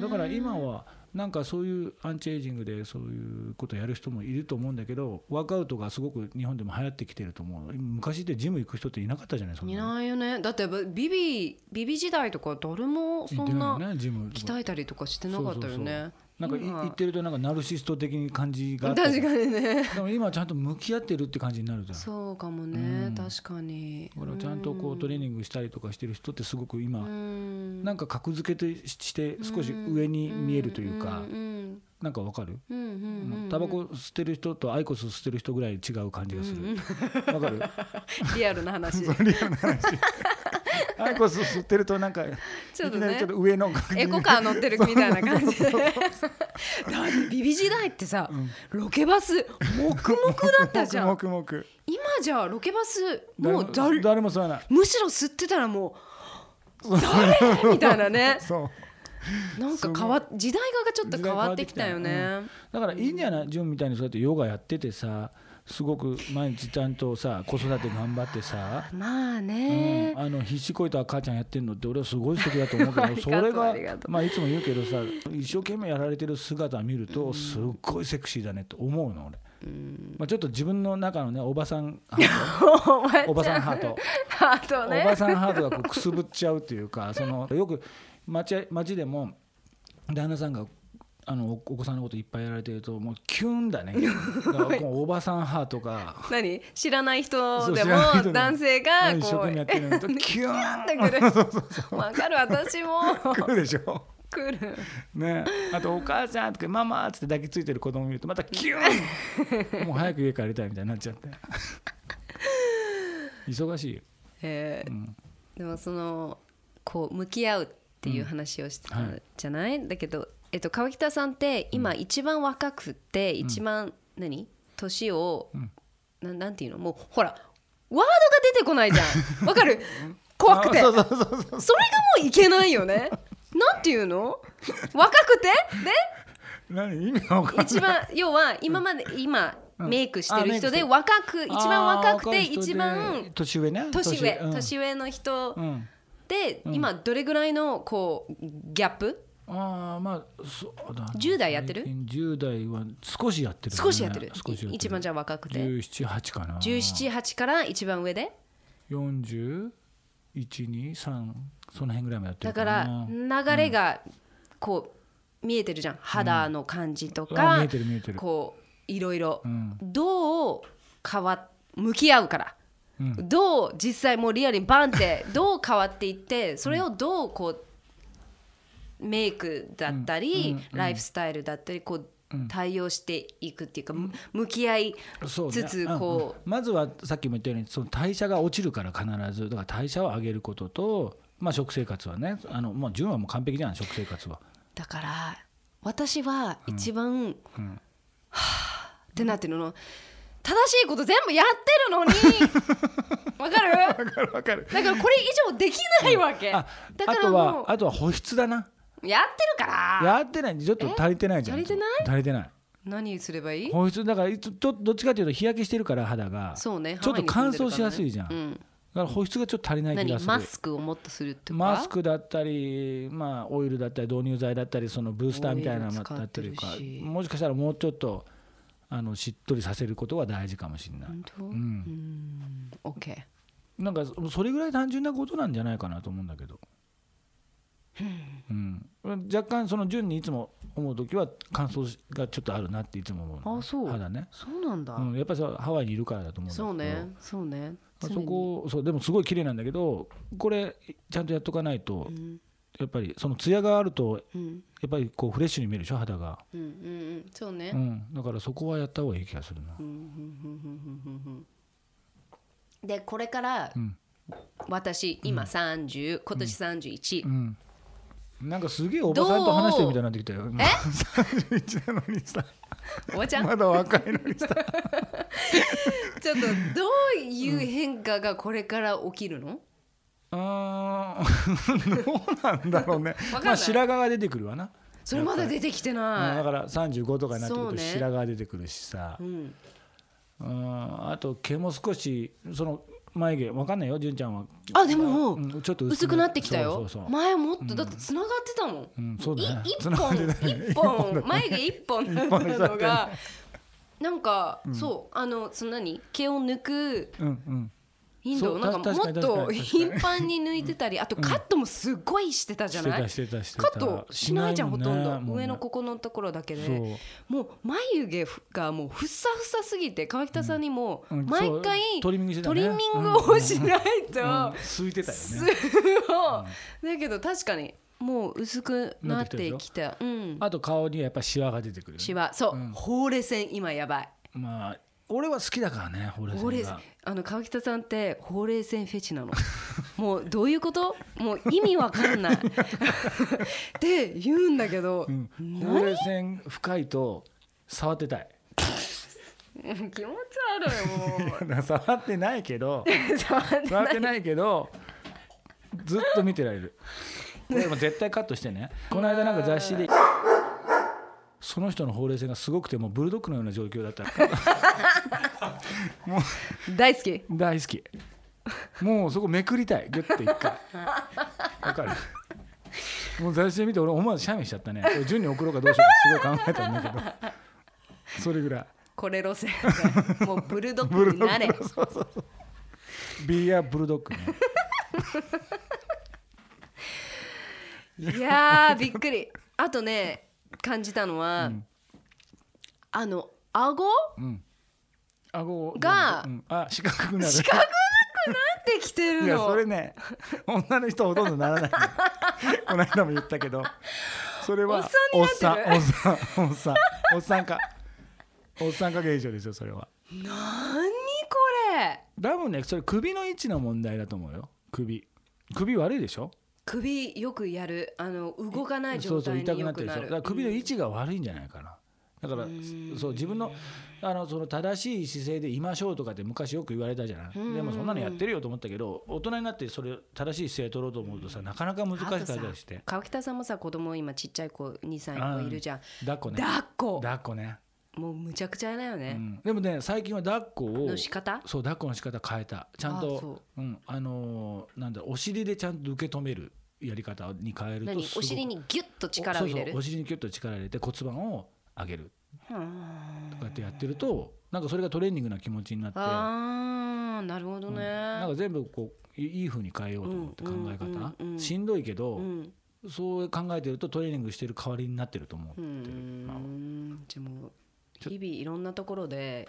だから今はなんかそういうアンチエイジングでそういうことをやる人もいると思うんだけどワークアウトがすごく日本でも流行ってきてると思う昔ってジム行く人っていなかったじゃないですかいないよね。だってビビビビ時代とか誰もそんな鍛えたりとかしてなかったよねなんか言ってるとなんかナルシスト的に感じが確かにね。でも今ちゃんと向き合ってるって感じになるじゃん。そうかもね、うん、確かに。だからちゃんとこうトレーニングしたりとかしてる人ってすごく今、うん、なんか格付けとして少し上に見えるというか、うん、なんかわかる？タバコ吸ってる人とアイコス吸ってる人ぐらい違う感じがする。わ、かる？*laughs* *laughs* リアルな話。リアルな話。アイコス吸ってるとなんかちょっと、ね、上のエコカー乗ってるみたいな感じで。ビビ時代ってさ、うん、ロケバス黙々だったじゃん。黙々今じゃロケバスもう誰誰も吸わない。むしろ吸ってたらもう。誰？みたいなね。そう *laughs* なんか変わ時代がちょっと変わってきたよね、だからいいんじゃない潤みたいにそうやってヨガやっててさすごく毎日ちゃんとさ子育て頑張ってさまあね、うん、あの必死こいた母ちゃんやってんのって俺はすごい素敵だと思うけど *laughs* それがまあいつも言うけどさ一生懸命やられてる姿を見るとすっごいセクシーだねと思うの俺。まあ、ちょっと自分の中のねおばさんハート。おばさんハート。*laughs* ハート、ね、おばさんハートがこうくすぶっちゃうっていうかそのよく街街でも旦那さんがあのお子さんのこといっぱいやられてるともうキュンだね。*laughs* おばさんハートが何？知らない人でも男性が一生懸命やってるのと *laughs* キュンってくる。わかる私も。来るでしょ。来る。ね。あとお母さんとかママって抱きついてる子供見るとまたキュン。*laughs* もう早く家帰りたいみたいになっちゃって。忙しいよ、え。ー、うん、でもそのこう向き合うっていう話をしてたじゃない、うんはい、だけどえっと、川北さんって今一番若くて一番何？年を、ななんていうの？もうほらワードが出てこないじゃん。*laughs* わかる？怖くて。それがもういけないよね。*laughs* なんていうの？若くて？で？何？意味が一番要は今まで今メイクしてる人で若く一番若くて一番年上ね。年上。年上。の人で今どれぐらいのこうギャップ？ああまあそうだ。10代やってる？10代は少しやってる、ね、少しやってる。一番じゃ若くて。178かな。178から一番上で？4 1 2 3その辺ぐらいもやってるだから流れがこう見えてるじゃん、肌の感じとか、見えてる見えてる。こういろいろ、どう変わ向き合うから、どう実際もうリアルにバンって *laughs* どう変わっていってそれをどうこうメイクだったり、ライフスタイルだったりこう対応していくっていうか、向き合いつつこう、まずはさっきも言ったようにその代謝が落ちるから必ずだから代謝を上げることと、まあ、食生活はねあのもう順はもう完璧じゃん食生活は。だから私は一番、はあってなってるの正しいこと全部やってるのに。*laughs* わかる？わかるわかる。だからこれ以上できないわけ、ああとはあとは保湿だな。やってるから。やってない。ちょっと足りてないじゃん。足りてない？足りてない。何すればいい？保湿だからちょどっちかというと日焼けしてるから肌が。そうね。ちょっと乾燥しやすいじゃん、うん、だから保湿がちょっと足りない気がする。マスクをもっとするってマスクだったり、まあ、オイルだったり導入剤だったりそのブースターみたいなのだったりかもしかしたらもうちょっとあのしっとりさせることが大事かもしれない。うん。OK なんかそれぐらい単純なことなんじゃないかなと思うんだけど。うん、若干その順にいつも思う時は乾燥がちょっとあるなっていつも思うあそう。肌ね。そうなんだ、うん、やっぱりハワイにいるからだと思うんだけど。そうね。そうね。あそこそう。でもすごい綺麗なんだけどこれちゃんとやっとかないと、うん、やっぱりその艶があると、うん、やっぱりこうフレッシュに見えるでしょ肌が、うんうんうん、そうね、うん、だからそこはやった方がいい気がするな、でこれから、私今30、今年31、うん。なんかすげえおばさんと話してるみたいになってきたよ。え？31なのにさ。おばちゃん？まだ若いのにさ。*laughs* ちょっとどういう変化がこれから起きるの、うん、あ *laughs* どうなんだろうね。*laughs* まあ白髪が出てくるわな。それまだ出てきてない。だから35とかになってくると白髪が出てくるしさ。うね、うん、あと毛も少しその眉毛わかんないよ。純ちゃんは。あでも、うん、ちょっと薄くなってきたよ。前もっとだってつながってたもん、うん、そうだね。一本一本。眉毛一本。だった *laughs* のがなんか、そう。あのその何？毛を抜く、うんうんインドなんかもっと頻繁に抜いてたりあとカットもすごいしてたじゃない、カットしないじゃんほとんど。上のここのところだけで。もう眉毛がもうふさふさすぎて川北さんにも毎回トリミングをしないと。空いてたよね。だけど確かにもう薄くなってきた。うん、あと顔にやっぱシワが出てくる、ね、シワ。そう、うん、ほうれい線今やばい。まあ俺は好きだからねほうれい線があの川北さんってほうれい線フェチなの。*laughs* もうどういうこと？もう意味わかんない。*laughs* って言うんだけど、うん、ほうれい線深いと触ってたい。気持ち悪いもう。*laughs* 触ってないけど。触ってない。けどずっと見てられる。これも絶対カットしてね。この間なんか雑誌でその人のほうれい線がすごくてもうブルドッグのような状況だったもう大好き。大好き。もうそこめくりたい。ギュッて一回。わかる。もう雑誌で見て俺思わずシャミしちゃったね。順に送ろうかどうしようかすごい考えたんだけど。それぐらい。これ路線もうブルドッグになれ。そうそうそうビーアブルドッグね。いやびっくり。あとね感じたのは、うん、あの顎、うん、顎が、うん、あ四角くなる。四角くなってきてるの。いやそれね女の人ほとんどならないこの間も言ったけど。それはおっさんおっさんおっさんおっさんか。おっさんか現象ですよそれは。何これ。多分ねそれ首の位置の問題だと思うよ。首。首悪いでしょ？首よくやる。あの動かない状態によくなる。そうそう痛くなってるでしょ。だから首の位置が悪いんじゃないかな、だからそう自分のあのその正しい姿勢でいましょうとかって昔よく言われたじゃない。でもそんなのやってるよと思ったけど大人になってそれ正しい姿勢取ろうと思うとさなかなか難しかったりして。川北さんもさ子供今ちっちゃい子2歳の子いるじゃん。抱っこね。抱っこ。抱っこね。もうむちゃくちゃだよね、うん、でもね最近は抱っこをの仕方？そう抱っこの仕方変えた。ちゃんとう。ん。あのー、なんだお尻でちゃんと受け止めるやり方に変えるとお尻にギュッと力を入れる？お尻にギュッと力を入れて骨盤を上げる。とかってやってるとなんかそれがトレーニングな気持ちになって。ああなるほどね、うん、なんか全部こういいふうに変えようと思って考え方、うんうんうん、しんどいけど、うん、そう考えてるとトレーニングしてる代わりになってると思ってる、まあ、じゃも日々いろんなところで。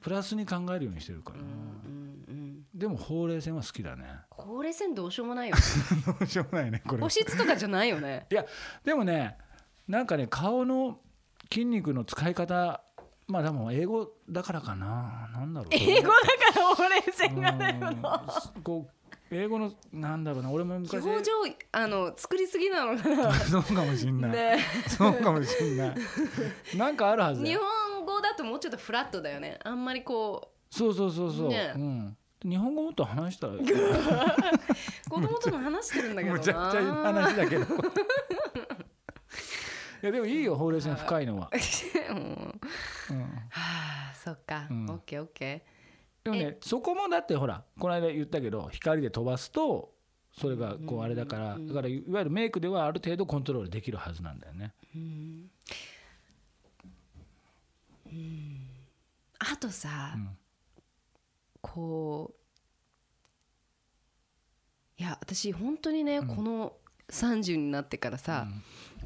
プラスに考えるようにしてるから、うんうんうん、でもほうれい線は好きだね。ほうれい線どうしようもないよ *laughs* どうしようもないねこれ保湿とかじゃないよね。いやでもねなんかね顔の筋肉の使い方まあでも英語だからかな。なんだろう。*laughs* 英語だからほうれい線が出るのこう英語のなんだろうな。俺も昔。表情あの作りすぎなのかな。*laughs* そうかもしんない、ね、そうかもしんない。なんかあるはず。日本語だともうちょっとフラットだよね。あんまりこう。そうそうそうそう、ね、うん、日本語もっと話したら。*laughs* 子供との話してるんだけどな。むちゃくちゃ話だけどいやでもいいよほうれい線深いのは、*laughs* うん、はあそっか、うん、オッケーオッケー。でもねそこもだってほらこの間言ったけど光で飛ばすとそれがこうあれだから、だからいわゆるメイクではある程度コントロールできるはずなんだよね。うん、うん、あとさ、うん、こういや私本当にね、この30になってからさ、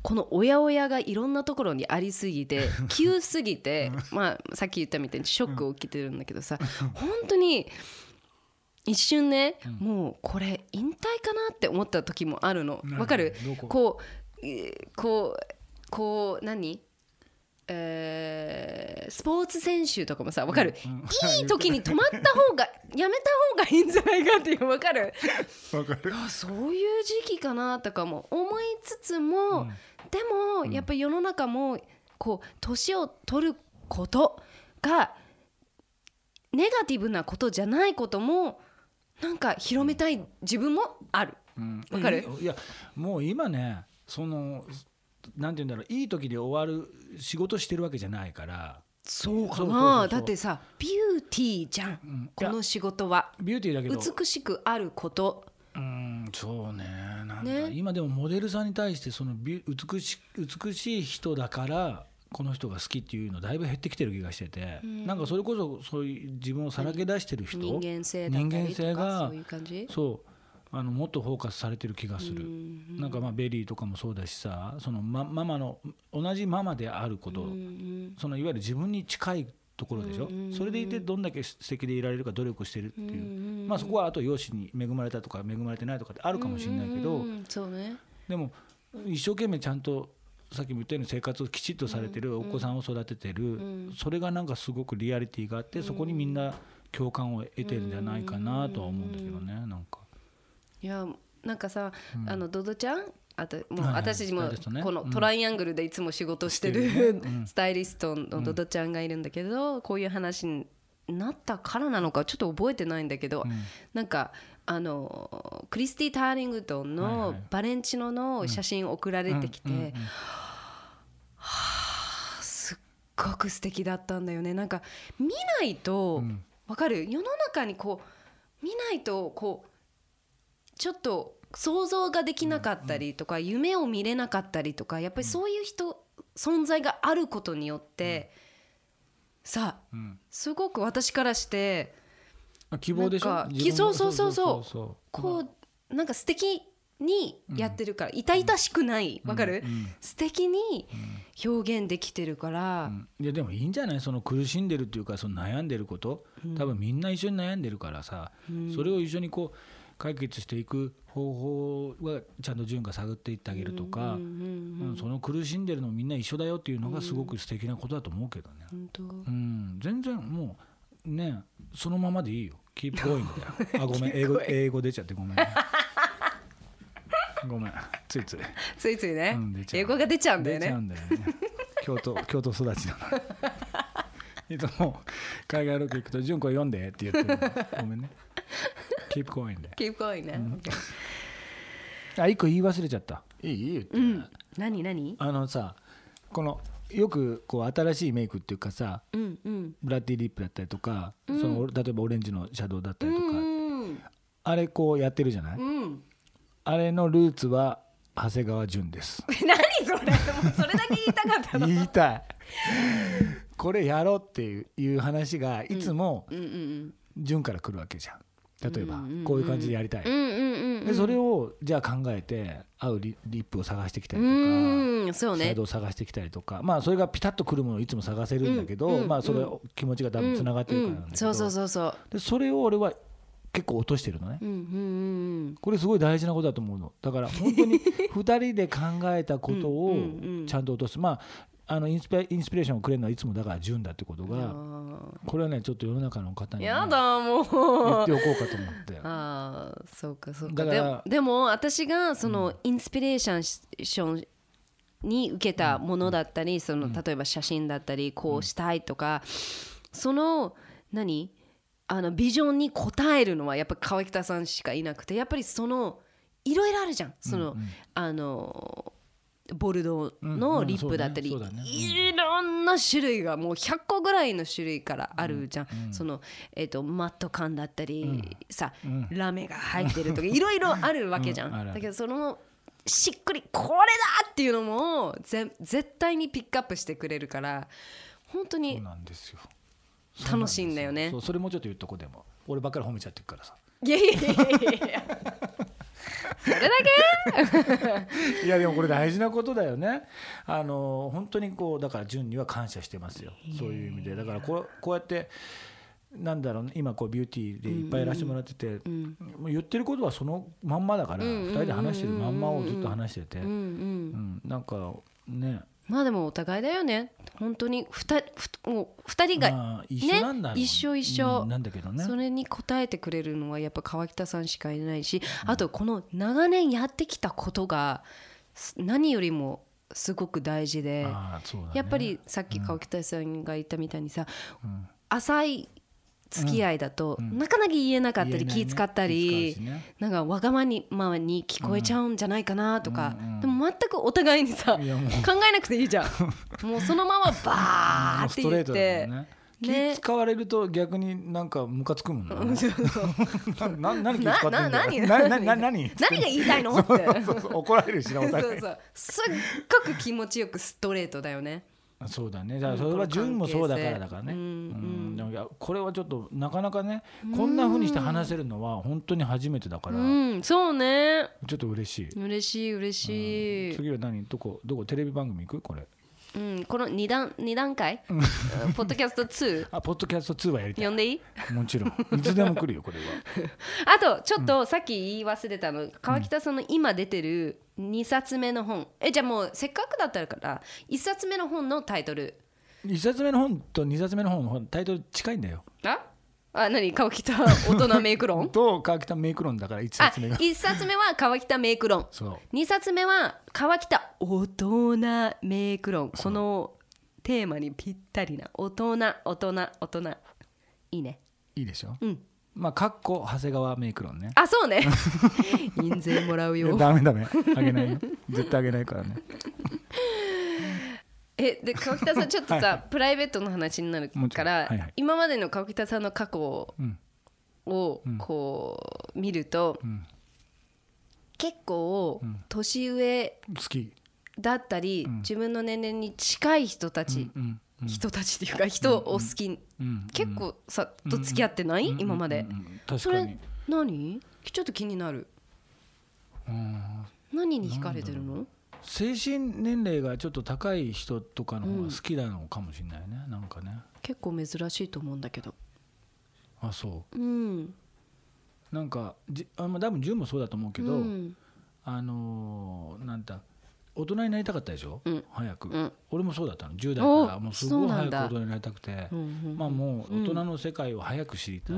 このおやおやがいろんなところにありすぎて *laughs* 急すぎてまあさっき言ったみたいにショックを受けてるんだけどさ本当に一瞬ね、もうこれ引退かなって思った時もあるの。わかる？こ？うこうこう何？えー、スポーツ選手とかもさ分かる、うん。うん、いい時に止まった方がやめた方がいいんじゃないかっていう分かる？*laughs* 分かる。そういう時期かなとかも思いつつも、うん、でもやっぱり世の中もこう年を取ることがネガティブなことじゃないこともなんか広めたい自分もある。わ、うん、かる？いやもう今ねそのなんて言うんだろういい時に終わる仕事してるわけじゃないから。そうかな。だってさビューティーじゃん、この仕事は。ビューティーだけど。美しくあることうんそうね。なんね、今でもモデルさんに対してその美し美しい人だからこの人が好きっていうのだいぶ減ってきてる気がしてて、うん、なんかそれこそそういう自分をさらけ出してる人人間性人間性がそういう感じ？そうあのもっとフォーカスされてる気がする、なんかまあベリーとかもそうだしさそのマママの同じママであること、そのいわゆる自分に近いところでしょ、それでいてどんだけ素敵でいられるか努力してるっていう、まあ、そこはあと容姿に恵まれたとか恵まれてないとかってあるかもしれないけど、そうね、でも一生懸命ちゃんとさっきも言ったように生活をきちっとされてるお子さんを育ててる、それがなんかすごくリアリティがあってそこにみんな共感を得てるんじゃないかなとは思うんだけどねなんか。いやなんかさ、あのドドちゃん？あともう私もこのトライアングルでいつも仕事してるスタイリストのドドちゃんがいるんだけどこういう話になったからなのかちょっと覚えてないんだけどなんかあのクリスティ・ターリングトンのバレンチノの写真送られてきてすっごく素敵だったんだよね。なんか見ないとわかる？世の中にこう見ないとこうちょっと想像ができなかったりとか、夢を見れなかったりとかやっぱりそういう人、存在があることによって、さあ、すごく私からして希望でしょ？そうそうそうそう。こうなんか素敵にやってるから、痛々しくない？わかる、うん。素敵に表現できてるから、いやでもいいんじゃない？その苦しんでるっていうかその悩んでること。多分みんな一緒に悩んでるからさ、それを一緒にこう解決していく方法はちゃんと潤が探っていってあげるとか、その苦しんでるのみんな一緒だよっていうのがすごく素敵なことだと思うけどね、うん、全然もうねそのままでいいよ。Keep *laughs* going だよ。あごめん。英語英語出ちゃってごめん、ね、ごめん。ついつい。ついついね、うん、英語が出ちゃうんだよね。出ちゃうんだよね。京都京都育ちなのいつも海外ロケ行くと「純子読んで」って言ってごめんね。*laughs* keep going で。keep going ね、あ一個言い忘れちゃった。いいいい、うん、何何？あのさこのよくこう新しいメイクっていうかさ、うんうん、ブラッディリップだったりとか、うん、その例えばオレンジのシャドウだったりとか、うん、あれこうやってるじゃない、うん、あれのルーツは長谷川淳です。*laughs* 何それ？もうそれだけ言いたかったの。*laughs* 言いたいこれやろうっていう話がいつも淳から来るわけじゃん。例えばこういう感じでやりたい、でそれをじゃあ考えて合うリップを探してきたりとか、ね、シャドウを探してきたりとかまあそれがピタッとくるものをいつも探せるんだけど、まあそれ気持ちが多分つながってるからなんだけど、そうそうそうそう。でそれを俺は結構落としてるのね、これすごい大事なことだと思うの。だから本当に2人で考えたことをちゃんと落とす。まああのインスピインスピレーションをくれるのはいつもだから純だってことがこれはねちょっと世の中の方に、ね、やだもう。言っておこうかと思って。*laughs* ああそうかそうか。ででも私がそのインスピレーションに受けたものだったり、その例えば写真だったりこうしたいとか、その何？あのビジョンに応えるのはやっぱ川北さんしかいなくてやっぱりそのいろいろあるじゃん。その、あのボルドーのリップだったり、いろんな種類がもう100個ぐらいの種類からあるじゃん、その、えー、とマット感だったり、さ、ラメが入ってるとか *laughs* いろいろあるわけじゃん。だけどそのしっくりこれだっていうのもぜ絶対にピックアップしてくれるから本当に楽しいんだよね。それもちょっと言っとこでも。俺ばっかり褒めちゃってるからさ。いやいやいやいやそれだけ？*laughs* いやでもこれ大事なことだよね。あの本当にこうだから順には感謝してますよ。そういう意味で。だからこうこうやってなんだろう、ね、今こうビューティーでいっぱいいらしてもらってて、うん。うん、言ってることはそのまんまだから、うん、2人で話してるまんまをずっと話してて、うん、うん、なんかねまあでもお互いだよね。本当に。2, もう2人が、ね、一緒一緒。なんだけどね。それに応えてくれるのはやっぱ川北さんしかいないし、あとこの長年やってきたことが何よりもすごく大事で、ね、やっぱりさっき川北さんが言ったみたいにさ、浅い付き合いだと、なかなか言えなかったり気使ったり、なんかわがままに聞こえちゃうんじゃないかなとか、でも全くお互いにさ考えなくていいじゃん。*laughs* もうそのままバーって言って。気使われると逆になんかムカつくもん *laughs* *laughs* な。な何気使ってんだよ。何？何何？何が言いたいの？って。怒られるしなお互い。そうそう。すっごく気持ちよくストレートだよね。そうだね。だからそれは純もそうだからだからね、うん、うん、いやこれはちょっとなかなかねこんなふうにして話せるのは本当に初めてだから、うん、そうね。ちょっと嬉しい。嬉しい嬉しい、次は何？どこ？どこ？テレビ番組行く？これうん、この2段二段階？*laughs* ポッドキャスト2あポッドキャスト2はやりたい。呼んでいい？もちろん。いつでも来るよこれは。*laughs* あとちょっとさっき言い忘れたの、うん、川北さんの今出てる2冊目の本。えじゃあもうせっかくだったから1冊目の本のタイトル。1冊目の本と2冊目の本のタイトル近いんだよ。あ？あ何？川北大人メイク論？*laughs* と川北メイク論だから1冊目が1冊目は川北メイク論2冊目は川北大人メイク論このテーマにぴったりな大人大人大人いいねいいでしょ？うんまあ、かっこ長谷川メイク論ね。あ、そうね。*laughs* 印税もらうよ。ダメダメ。あげないよ。絶対あげないからね。えで川北さんちょっとさ、はい、プライベートの話になるから、はいはい、今までの川北さんの過去をこう見ると、うん、結構年上だったり、うん、自分の年齢に近い人たち、うん。うん、人たちっていうか人を好き、結構さと付き合ってない、今まで、それ何？ちょっと気になる。何に惹かれてるの？精神年齢がちょっと高い人とかの方が好きなのかもしれないね、うん、なんかね。結構珍しいと思うんだけど。あそう。うん。なんかじあ多分純もそうだと思うけど、うん、あのー、なんだ大人になりたかったでしょ、うん、早く、うん、俺もそうだったの。10代からもうすごい早く大人になりたくて、まあもう大人の世界を早く知りたい、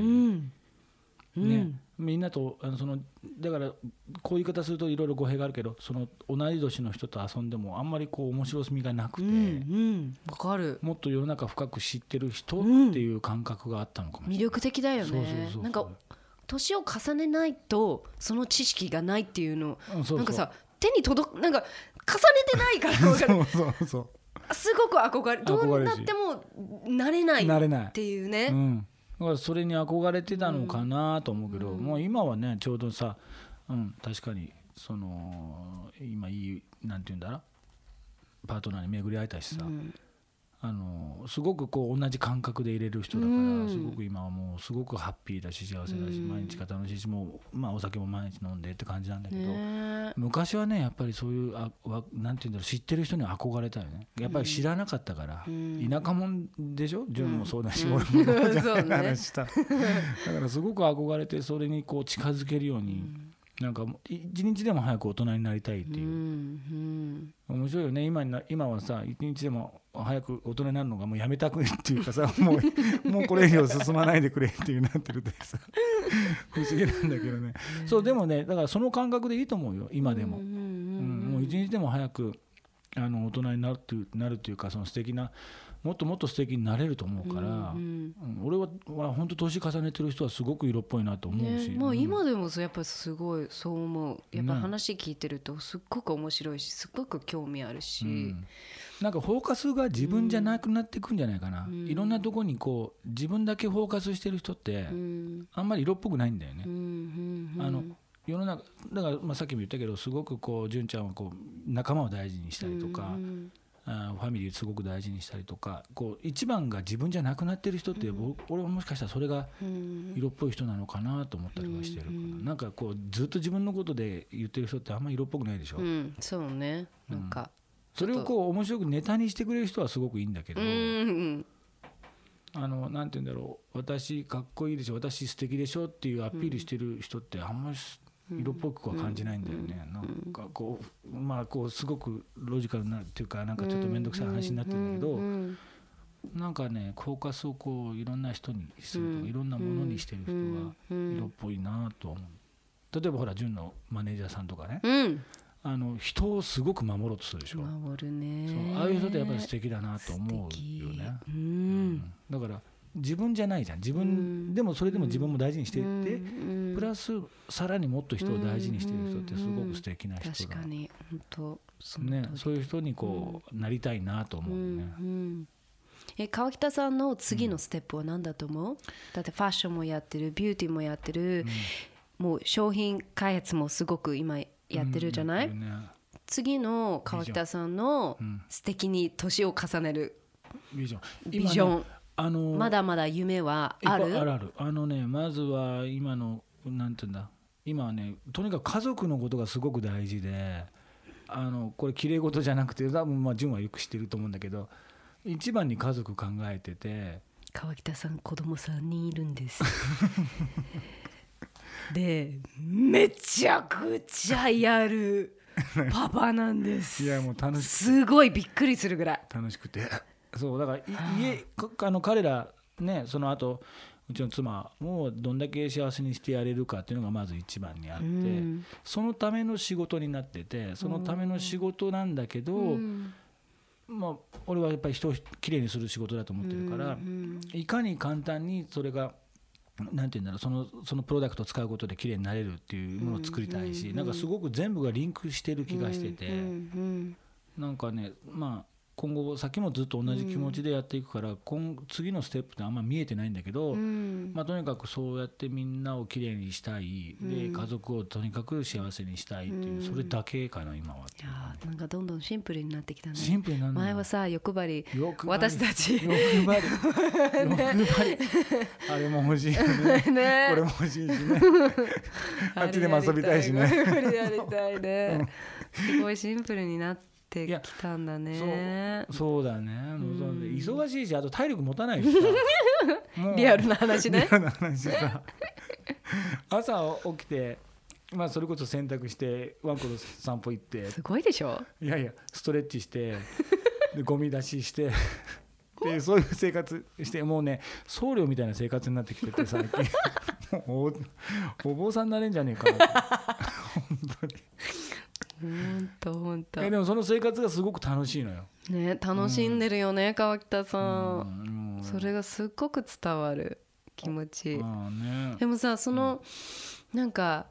ね、みんなとあのそのだからこういう言い方するといろいろ語弊があるけどその同い年の人と遊んでもあんまりこう面白みがなくて、うんうん、かる。もっと世の中深く知ってる人っていう感覚があったのかもしれない、魅力的だよね。なんか年を重ねないとその知識がないっていうの、うなんかさ手に届くなんか重ねてないから分かるそうそうそう。すごく憧れどうなってもなれないっていうね、うんだからそれに憧れてたのかなと思うけど、うん、もう今はねちょうどさ、うん、確かにその今いいなんて言うんだろパートナーに巡り会えたしさ、うん、あのすごくこう同じ感覚で入れる人だから、うん、すごく今はもうすごくハッピーだし幸せだし、うん、毎日が楽しいしもう、まあ、お酒も毎日飲んでって感じなんだけど、ね、昔はねやっぱりそういうあわなんて言うんだろう知ってる人に憧れたよね。やっぱり知らなかったから、うん、田舎者でしょ？純もそうだし、俺もじゃない話した、だからすごく憧れてそれにこう近づけるように。なんか一日でも早く大人になりたいっていう、うんうん、面白いよね。今今はさ一日でも早く大人になるのがもうやめたくないっていうかさ *laughs* もうもうこれ以上進まないでくれっていうなってるってさ *laughs* 不思議なんだけどね、そうでもねだからその感覚でいいと思うよ。今でも、うん、もう一日でも早くあの大人になるっていうなるっていうかその素敵なもっともっと素敵になれると思うから、うんうん、俺は本当年重ねてる人はすごく色っぽいなと思うし、ね、まあ、今でもやっぱすごいそう思う。やっぱ話聞いてるとすっごく面白いしすっごく興味あるし、うん、なんかフォーカスが自分じゃなくなっていくんじゃないかな、いろんなとこにこう自分だけフォーカスしてる人って、あんまり色っぽくないんだよね。あの世の中だからまあさっきも言ったけどすごくこう純ちゃんはこう仲間を大事にしたりとか、あファミリーすごく大事にしたりとかこう一番が自分じゃなくなってる人って、うん、俺はもしかしたらそれが色っぽい人なのかなと思ったりはしてる、うん、なんかこうずっと自分のことで言ってる人ってあんまり色っぽくないでしょ、うん、そうね。なんか、それをこう面白くネタにしてくれる人はすごくいいんだけど、あのなんて言うんだろう。私かっこいいでしょ？私素敵でしょ？っていうアピールしてる人ってあんまり色っぽくは感じないんだよね、なんかこうまあこうすごくロジカルなっていうかなんかちょっと面倒くさい話になってるんだけど、なんかねフォーカスをこういろんな人にするとか、いろんなものにしてる人は色っぽいなと思う。例えばほら純のマネージャーさんとかね、あの人をすごく守ろうとするでしょ。守るね。そうああいう人ってやっぱり素敵だなと思うよね、うん、だから自分じゃないじゃん。自分、でもそれでも自分も大事にしていって、プラスさらにもっと人を大事にしてる人ってすごく素敵な人だ、確かに。本当ね、そういう人にこう、なりたいなと思うね。え川北さんの次のステップは何だと思う、だってファッションもやってるビューティーもやってる、もう商品開発もすごく今やってるじゃない、ね、次の川北さんの素敵に年を重ねる。ビジョン。ビジョンあのまだまだ夢はある？あるある。あのねまずは今のなんていうんだ。今はねとにかく家族のことがすごく大事であのこれきれい事じゃなくて多分まあ純はよく知ってると思うんだけど一番に家族考えてて川北さん子供3人いるんです。*laughs* でめちゃくちゃやる *laughs* パパなんです。いやもう楽しすごいびっくりするぐらい。楽しくてそうだから家あの彼らねその後うちの妻をどんだけ幸せにしてやれるかっていうのがまず一番にあって、うん、そのための仕事になっててそのための仕事なんだけど、うん、まあ、俺はやっぱり人をきれいにする仕事だと思ってるから、うん、いかに簡単にそれがなんて言うんだろうそのそのプロダクトを使うことで綺麗になれるっていうものを作りたいし、なんかすごく全部がリンクしてる気がしてて、なんかねまあ今後先もずっと同じ気持ちでやっていくから、今次のステップってあんま見えてないんだけど、まあ、とにかくそうやってみんなをきれいにしたい、で家族をとにかく幸せにしたいっていう、それだけかな今は。いやなんかどんどんシンプルになってきたね。シンプルな前はさ欲張り。私たち。欲張り。*laughs* 欲張り。あれも欲しいね。*laughs* ね。これも欲しいしね。*laughs* あっちでも遊びたいしね。やりたいね。すごいシンプルになって。てきたんだね。そうだね、忙しいしあと体力持たないし *laughs* リアルな話ね。リアルな話さ。朝起きてまあそれこそ洗濯してワンコと散歩行って。すごいでしょ？いやいやストレッチしてでゴミ出ししてでそういう生活してもうね僧侶みたいな生活になってきてて最近。*laughs* おお坊さんになれんじゃねえかな *laughs* 本当に。本当本当。でもその生活がすごく楽しいのよ。ね楽しんでるよね、うん、川北さん、うん、それがすっごく伝わる気持ち。ね、でもさその、うん、なんか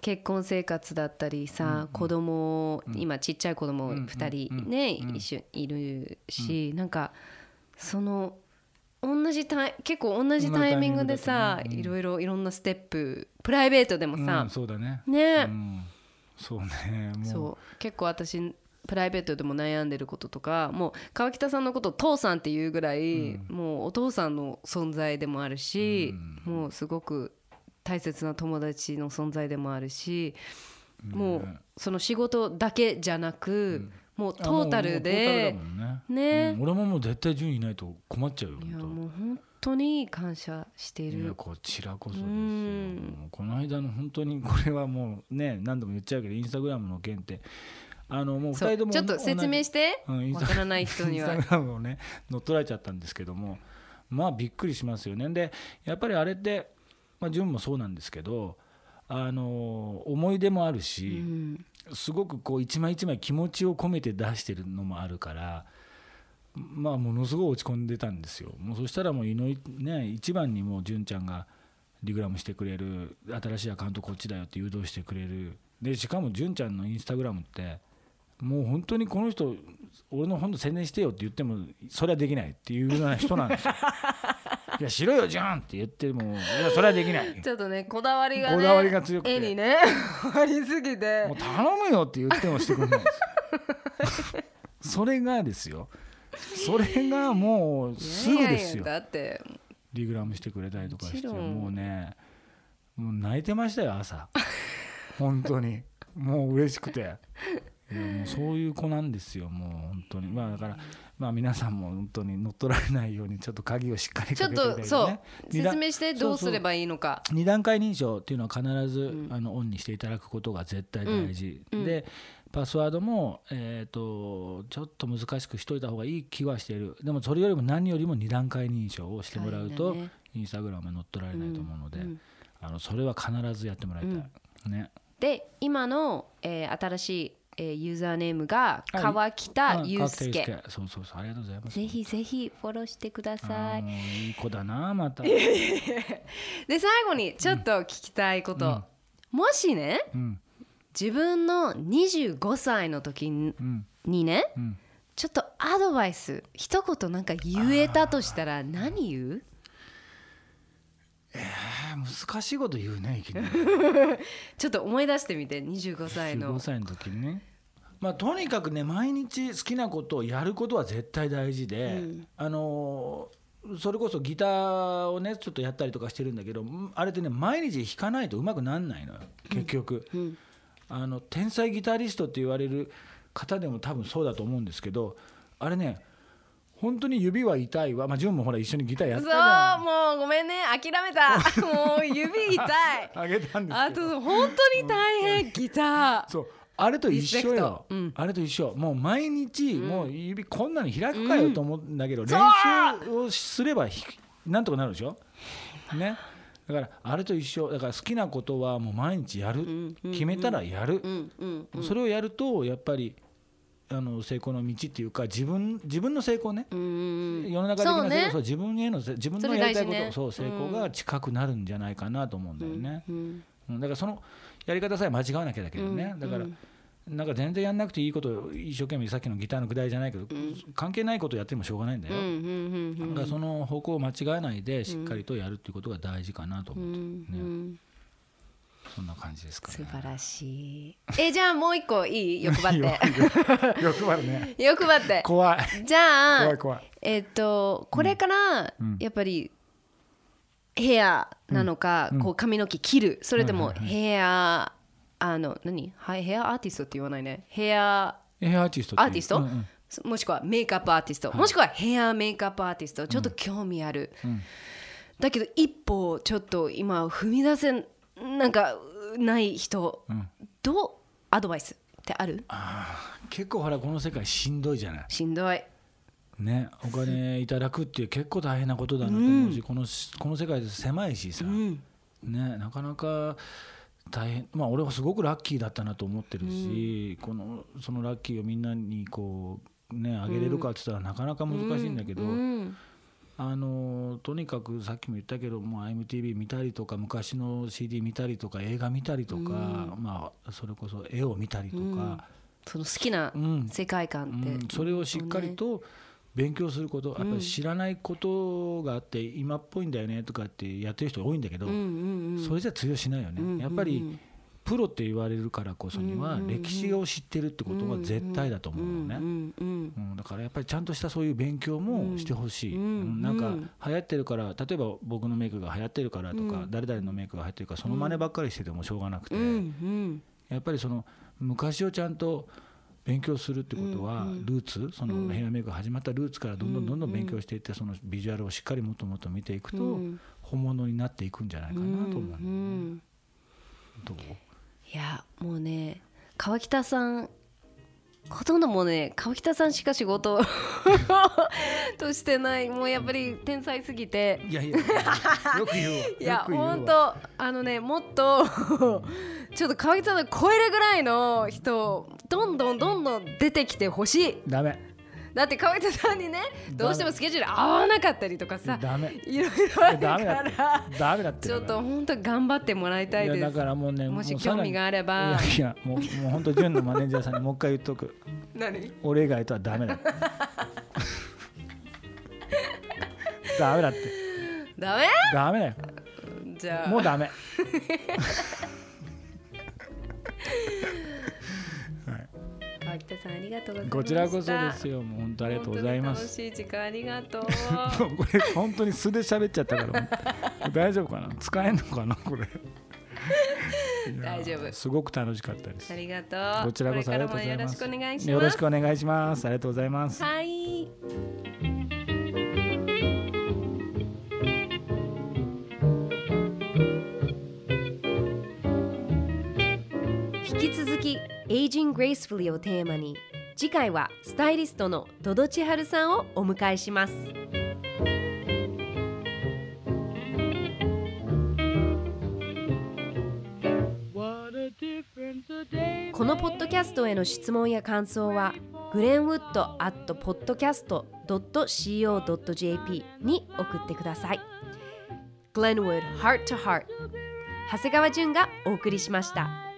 結婚生活だったりさ、うんうん、子供、うん、今ちっちゃい子供2人ね、一緒いるし、うん、なんかその同じタイ結構同じタイミングでさ、いろいろいろんなステッププライベートでもさ、そうだね。ね、そうねそう結構私プライベートでも悩んでることとかもう川北さんのことを父さんっていうぐらい、うん、もうお父さんの存在でもあるし、うん、もうすごく大切な友達の存在でもあるし、うん、もうその仕事だけじゃなく、もうトータルでね、ね。俺ももう絶対順位いないと困っちゃうよいやもう本当に感謝しているこちらこそですよ。この間の本当にこれはもうね何度も言っちゃうけどインスタグラムの件ってあのもう2人ともちょっと説明して、うん、分からない人には。インスタグラムをね乗っ取られちゃったんですけどもまあびっくりしますよね。でやっぱりあれってまあ純もそうなんですけどあの思い出もあるし、うん、すごくこう一枚一枚気持ちを込めて出してるのもあるからまあものすごい落ち込んでたんですよ。もうそしたらもう井上ね一番にもう純ちゃんがリグラムしてくれる新しいアカウントこっちだよって誘導してくれる。でしかも純ちゃんのインスタグラムってもう本当にこの人俺の本当宣伝してよって言ってもそれはできないっていうような人なんですよ。*laughs* いやしろよじゃんって言ってもいやそれはできない。ちょっとねこだわりが、ね、こだわりが強くて。絵にねありすぎて。もう頼むよって言ってもしてくれないです *laughs* それがですよそれがもうすぐですよ。だって。リグラムしてくれたりとかしてもうねもう泣いてましたよ朝。*laughs* 本当に。もう嬉しくて。もうそういう子なんですよもう本当に。まあだからまあ皆さんも本当に乗っ取られないようにちょっと鍵をしっかりかけていただいて、ね、ちょっとそう。説明してどうすればいいのか。2段階認証っていうのは必ず、うん、あのオンにしていただくことが絶対大事、うん、で、パスワードも、えーと、ちょっと難しくしといた方がいい気はしている。でもそれよりも何よりも2段階認証をしてもらうと、ね、インスタグラムは乗っ取られないと思うので、うん、あのそれは必ずやってもらいたい、うん、ね、で今の、えー、新しいえー、ユーザーネームが川北祐介、はい、そうそうそうありがとうございます。ぜひぜひフォローしてください。いい子だなまた。*laughs* で最後にちょっと聞きたいこと、うん、もしね、うん、自分の25歳の時にね、うん、ちょっとアドバイス一言なんか言えたとしたら何言う？えー、難しいこと言うねいきなり。*laughs* ちょっと思い出してみて25歳の。25歳の時にね。まあとにかくね毎日好きなことをやることは絶対大事で、うん、あのそれこそギターをねちょっとやったりとかしてるんだけどあれってね毎日弾かないとうまくなんないのよ結局、うんうんあの天才ギタリストって言われる方でも多分そうだと思うんですけどあれね本当に指は痛いわ、まあ、ジュンもほら一緒にギターやったじゃん。そうもうごめんね。諦めた。*laughs* もう指痛い。あげたんですあと本当に大変ギター。そうあれと一緒よ、うん、あれと一緒。もう毎日、もう指こんなに開くかよと思うんだけど、うん、練習をすればなんとかなるでしょ？ねだからあれと一緒だから好きなことはもう毎日やる、決めたらやる、それをやるとやっぱりあの成功の道っていうか自分自分の成功ね。世の中的な成功そう、自分への自分のやりたいこと、そう成功が近くなるんじゃないかなと思うんだよね、だからそのやり方さえ間違わなきゃだけどね、だから、なんか全然やんなくていいこと一生懸命さっきのギターのくだりじゃないけど、関係ないことやってもしょうがないんだよ、だからその方向を間違えないでしっかりとやるっていうことが大事かなと思ってね。そんな感じですか、ね、素晴らしい。えじゃあもう一個いい？*laughs* 欲張って。欲張るね。欲張って。怖い。じゃあ怖い怖い。えっ、とこれからやっぱりヘアなのか、こう髪の毛切る。それともヘア、あの何？はいヘアアーティストって言わないね。ヘアヘアアーティストアーティスト、うんうん、もしくはメイクアップアーティスト、はい、もしくはヘアメイクアップアーティスト。ちょっと興味ある、うん、だけど一歩ちょっと今踏み出せなんかない人、うん、どう？アドバイスってある？あ結構ほらこの世界しんどいじゃない。しんどい。ね、お金いただくっていう結構大変なことだなと思うし、うん、このこの世界で狭いしさ、うん、ね、なかなか大変まあ俺はすごくラッキーだったなと思ってるし、うん、このそのラッキーをみんなにこうねあげれるかって言ったらなかなか難しいんだけど、うん、あのとにかくさっきも言ったけどもう IMTV 見たりとか昔の CD 見たりとか映画見たりとか、うん、まあそれこそ絵を見たりとか、その好きな世界観って、それをしっかりと、勉強することやっぱり知らないことがあって今っぽいんだよねとかってやってる人が多いんだけど、それじゃ通用しないよね、やっぱりプロって言われるからこそには歴史を知ってるってことは絶対だと思うのね、うんだからやっぱりちゃんとしたそういう勉強もしてほしい、うん。なんか流行ってるから例えば僕のメイクが流行ってるからとか、誰々のメイクが流行ってるからその真似ばっかりしててもしょうがなくて、やっぱりその昔をちゃんと勉強するってことはルーツそのヘアメイクが始まったルーツからどんどんどんどん勉強していってそのビジュアルをしっかりもっともっと見ていくと本物になっていくんじゃないかなと思う、ね、どう？いやもうね川北さんほとんどもうね川北さんしか仕事 *laughs* としてない。もうやっぱり天才すぎて。いやいやよく言う *laughs* いや本当あのねもっと *laughs* ちょっと川北さん超えるぐらいの人どんどんどんどん出てきてほしい。ダメだって川北さんにねどうしてもスケジュール合わなかったりとかさダメ。いろいろあるからダメだってちょっと本当頑張ってもらいたいです。だからもうねもし興味があれば。いやもうもう本当純のマネージャーさんにもう一回言っとく。何？俺以外とはダメだダメだって。ダメ？ダメだよ。じゃあ。もうダメ *laughs* 北さんありがとうございますこちらこそですよ。もう本当ありがとうございます。楽しい時間ありがとう。*laughs* これ本当に素で喋っちゃったから。大丈夫かな？使えんのかなこれ？大丈夫。すごく楽しかったです。ありがとう。こちらこそありがとうございます。よろしくお願いします。よろしくお願いしますありがとうございます。はい。引き続き Aging Gracefully をテーマに次回はスタイリストのドド千春さんをお迎えします。このポッドキャストへの質問や感想はグレンウッド at podcast.co.jp に送ってください。Glenwood Heart to Heart 長谷川淳がお送りしました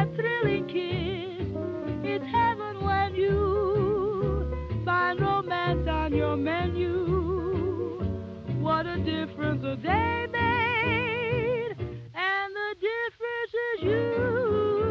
that thrilling kiss. It's heaven when you find romance on your menu. What a difference a day made, and the difference is you.